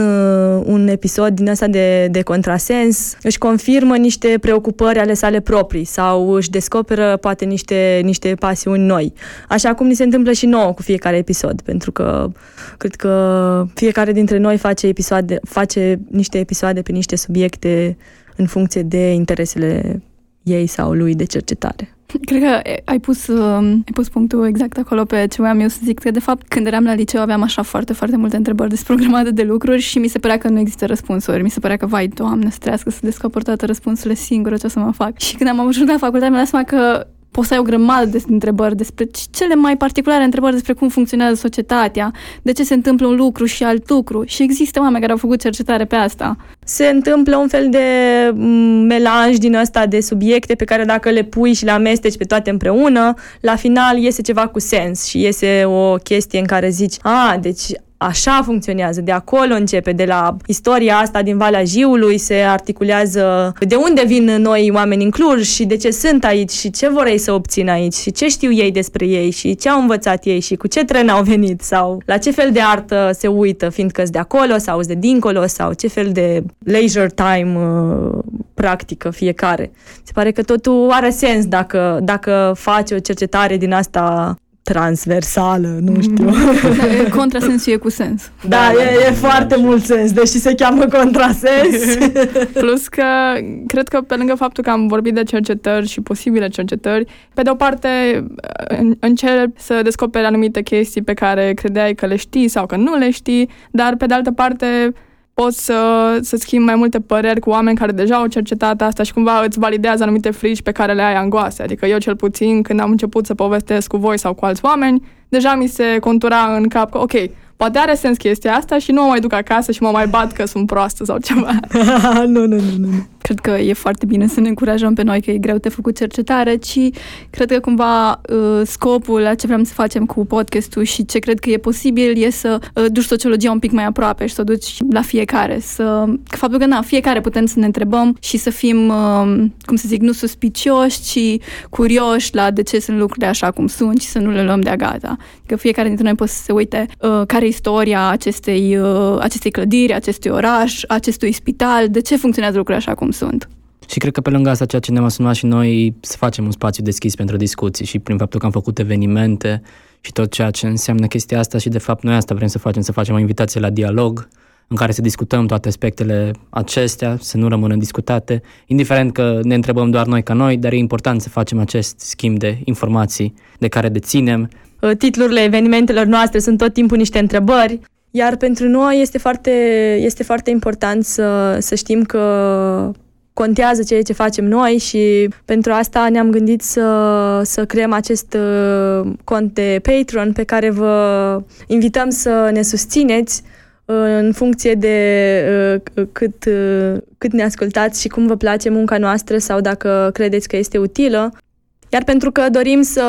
Speaker 3: un episod din asta de, de contrasens, își confirmă niște preocupări ale sale proprii sau își descoperă poate niște, niște pasiuni noi. Așa cum ni se întâmplă și nouă cu fiecare episod, pentru că cred că fiecare dintre noi face, episoade, face niște episoade pe niște subiecte în funcție de interesele ei sau lui de cercetare.
Speaker 2: Cred că ai pus, uh, ai pus punctul exact acolo pe ce voiam eu să zic, că de fapt când eram la liceu aveam așa foarte, foarte multe întrebări despre o grămadă de lucruri și mi se părea că nu există răspunsuri. Mi se părea că, vai, doamne, să trească să descoper toate răspunsurile singură ce o să mă fac. Și când am ajuns la facultate, mi-am dat seama că poți să ai o grămadă de întrebări despre cele mai particulare întrebări despre cum funcționează societatea, de ce se întâmplă un lucru și alt lucru. Și există oameni care au făcut cercetare pe asta.
Speaker 3: Se întâmplă un fel de mm, melanj din ăsta de subiecte pe care dacă le pui și le amesteci pe toate împreună, la final iese ceva cu sens și iese o chestie în care zici, a, deci Așa funcționează, de acolo începe, de la istoria asta din Valea Jiului se articulează de unde vin noi oameni în Cluj și de ce sunt aici și ce vor ei să obțină aici și ce știu ei despre ei și ce au învățat ei și cu ce tren au venit sau la ce fel de artă se uită, fiindcă de acolo sau de dincolo sau ce fel de leisure time uh, practică fiecare. Se pare că totul are sens dacă, dacă faci o cercetare din asta transversală, nu știu.
Speaker 2: Da, contrasensul e cu sens.
Speaker 3: Da, e, e foarte mult sens, deși se cheamă contrasens.
Speaker 6: Plus că cred că pe lângă faptul că am vorbit de cercetări și posibile cercetări, pe de o parte în- încep să descoperi anumite chestii pe care credeai că le știi sau că nu le știi, dar pe de altă parte poți să, să schimbi mai multe păreri cu oameni care deja au cercetat asta și cumva îți validează anumite frici pe care le ai angoase. Adică eu cel puțin când am început să povestesc cu voi sau cu alți oameni, deja mi se contura în cap că ok, poate are sens chestia asta și nu mă mai duc acasă și mă mai bat că sunt proastă sau ceva.
Speaker 3: nu, nu, nu, nu. nu.
Speaker 2: Cred că e foarte bine să ne încurajăm pe noi că e greu de făcut cercetare, ci cred că cumva uh, scopul la ce vrem să facem cu podcastul și ce cred că e posibil e să uh, duci sociologia un pic mai aproape și să o duci la fiecare. Să, că faptul că na, fiecare putem să ne întrebăm și să fim, uh, cum să zic, nu suspicioși, ci curioși la de ce sunt lucrurile așa cum sunt și să nu le luăm de-a gata. Că fiecare dintre noi poate să se uite uh, care e istoria acestei, uh, acestei clădiri, acestui oraș, acestui spital, de ce funcționează lucrurile așa cum sunt.
Speaker 5: Și cred că pe lângă asta, ceea ce ne-am asumat și noi să facem un spațiu deschis pentru discuții și prin faptul că am făcut evenimente și tot ceea ce înseamnă chestia asta și de fapt noi asta vrem să facem, să facem o invitație la dialog în care să discutăm toate aspectele acestea, să nu rămână discutate, indiferent că ne întrebăm doar noi ca noi, dar e important să facem acest schimb de informații de care deținem.
Speaker 3: Uh, Titlurile evenimentelor noastre sunt tot timpul niște întrebări, iar pentru noi este foarte, este foarte important să, să știm că contează ceea ce facem noi și pentru asta ne-am gândit să, să creăm acest uh, cont de Patreon pe care vă invităm să ne susțineți uh, în funcție de uh, cât, uh, cât ne ascultați și cum vă place munca noastră sau dacă credeți că este utilă. Iar pentru că dorim să,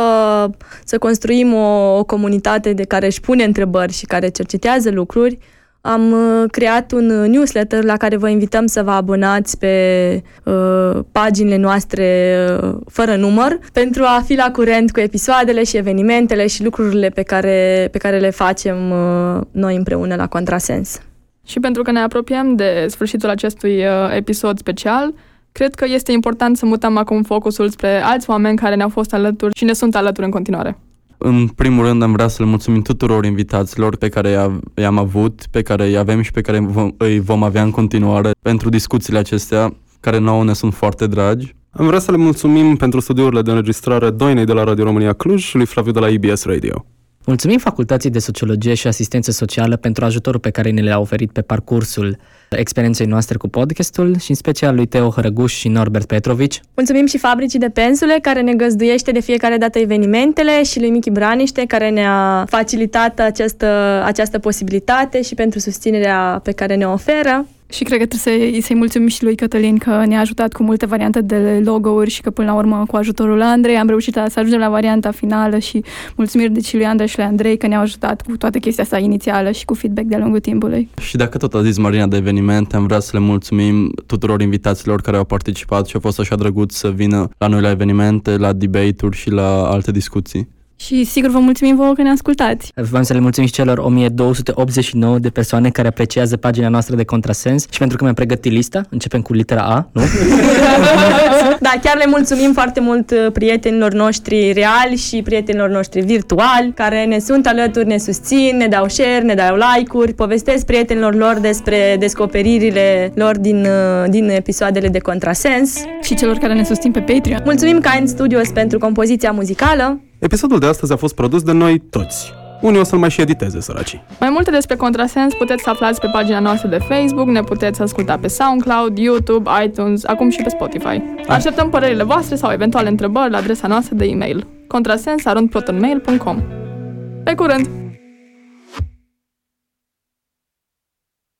Speaker 3: să construim o, o comunitate de care își pune întrebări și care cercetează lucruri, am uh, creat un uh, newsletter la care vă invităm să vă abonați pe uh, paginile noastre uh, fără număr pentru a fi la curent cu episoadele și evenimentele și lucrurile pe care, pe care le facem uh, noi împreună la Contrasens.
Speaker 6: Și pentru că ne apropiem de sfârșitul acestui uh, episod special, cred că este important să mutăm acum focusul spre alți oameni care ne-au fost alături și ne sunt alături în continuare.
Speaker 1: În primul rând am vrea să le mulțumim tuturor invitaților pe care i-a- i-am avut, pe care îi avem și pe care vom, îi vom avea în continuare pentru discuțiile acestea, care nouă ne sunt foarte dragi.
Speaker 4: Am vrea să le mulțumim pentru studiourile de înregistrare Doinei de la Radio România Cluj și lui Flaviu de la IBS Radio.
Speaker 5: Mulțumim Facultății de Sociologie și Asistență Socială pentru ajutorul pe care ne le-a oferit pe parcursul experienței noastre cu podcastul și în special lui Teo Hărăguș și Norbert Petrovici.
Speaker 3: Mulțumim și fabricii de pensule care ne găzduiește de fiecare dată evenimentele și lui Michi Braniște care ne-a facilitat această, această posibilitate și pentru susținerea pe care ne oferă.
Speaker 2: Și cred că trebuie să, să-i mulțumim și lui Cătălin că ne-a ajutat cu multe variante de logo-uri și că până la urmă cu ajutorul Andrei am reușit să ajungem la varianta finală și mulțumiri deci și lui Andrei și lui Andrei că ne-au ajutat cu toată chestia asta inițială și cu feedback de-a lungul timpului.
Speaker 1: Și dacă tot a zis Marina de evenimente, am vrea să le mulțumim tuturor invitaților care au participat și au fost așa drăguți să vină la noi la evenimente, la debate-uri și la alte discuții.
Speaker 2: Și sigur vă mulțumim vouă că ne ascultați.
Speaker 5: Vrem să le mulțumim și celor 1289 de persoane care apreciază pagina noastră de contrasens și pentru că mi-am pregătit lista, începem cu litera A, nu?
Speaker 3: Da, chiar le mulțumim foarte mult uh, prietenilor noștri reali și prietenilor noștri virtuali care ne sunt alături, ne susțin, ne dau share, ne dau like-uri, povestesc prietenilor lor despre descoperirile lor din, uh, din episoadele de contrasens.
Speaker 2: Și celor care ne susțin pe Patreon.
Speaker 3: Mulțumim Kind Studios pentru compoziția muzicală.
Speaker 4: Episodul de astăzi a fost produs de noi toți. Unii o să-l mai și editeze, săracii.
Speaker 6: Mai multe despre Contrasens puteți să aflați pe pagina noastră de Facebook, ne puteți asculta pe SoundCloud, YouTube, iTunes, acum și pe Spotify. Așteptăm părerile voastre sau eventuale întrebări la adresa noastră de e-mail contrasens.protonmail.com Pe curând!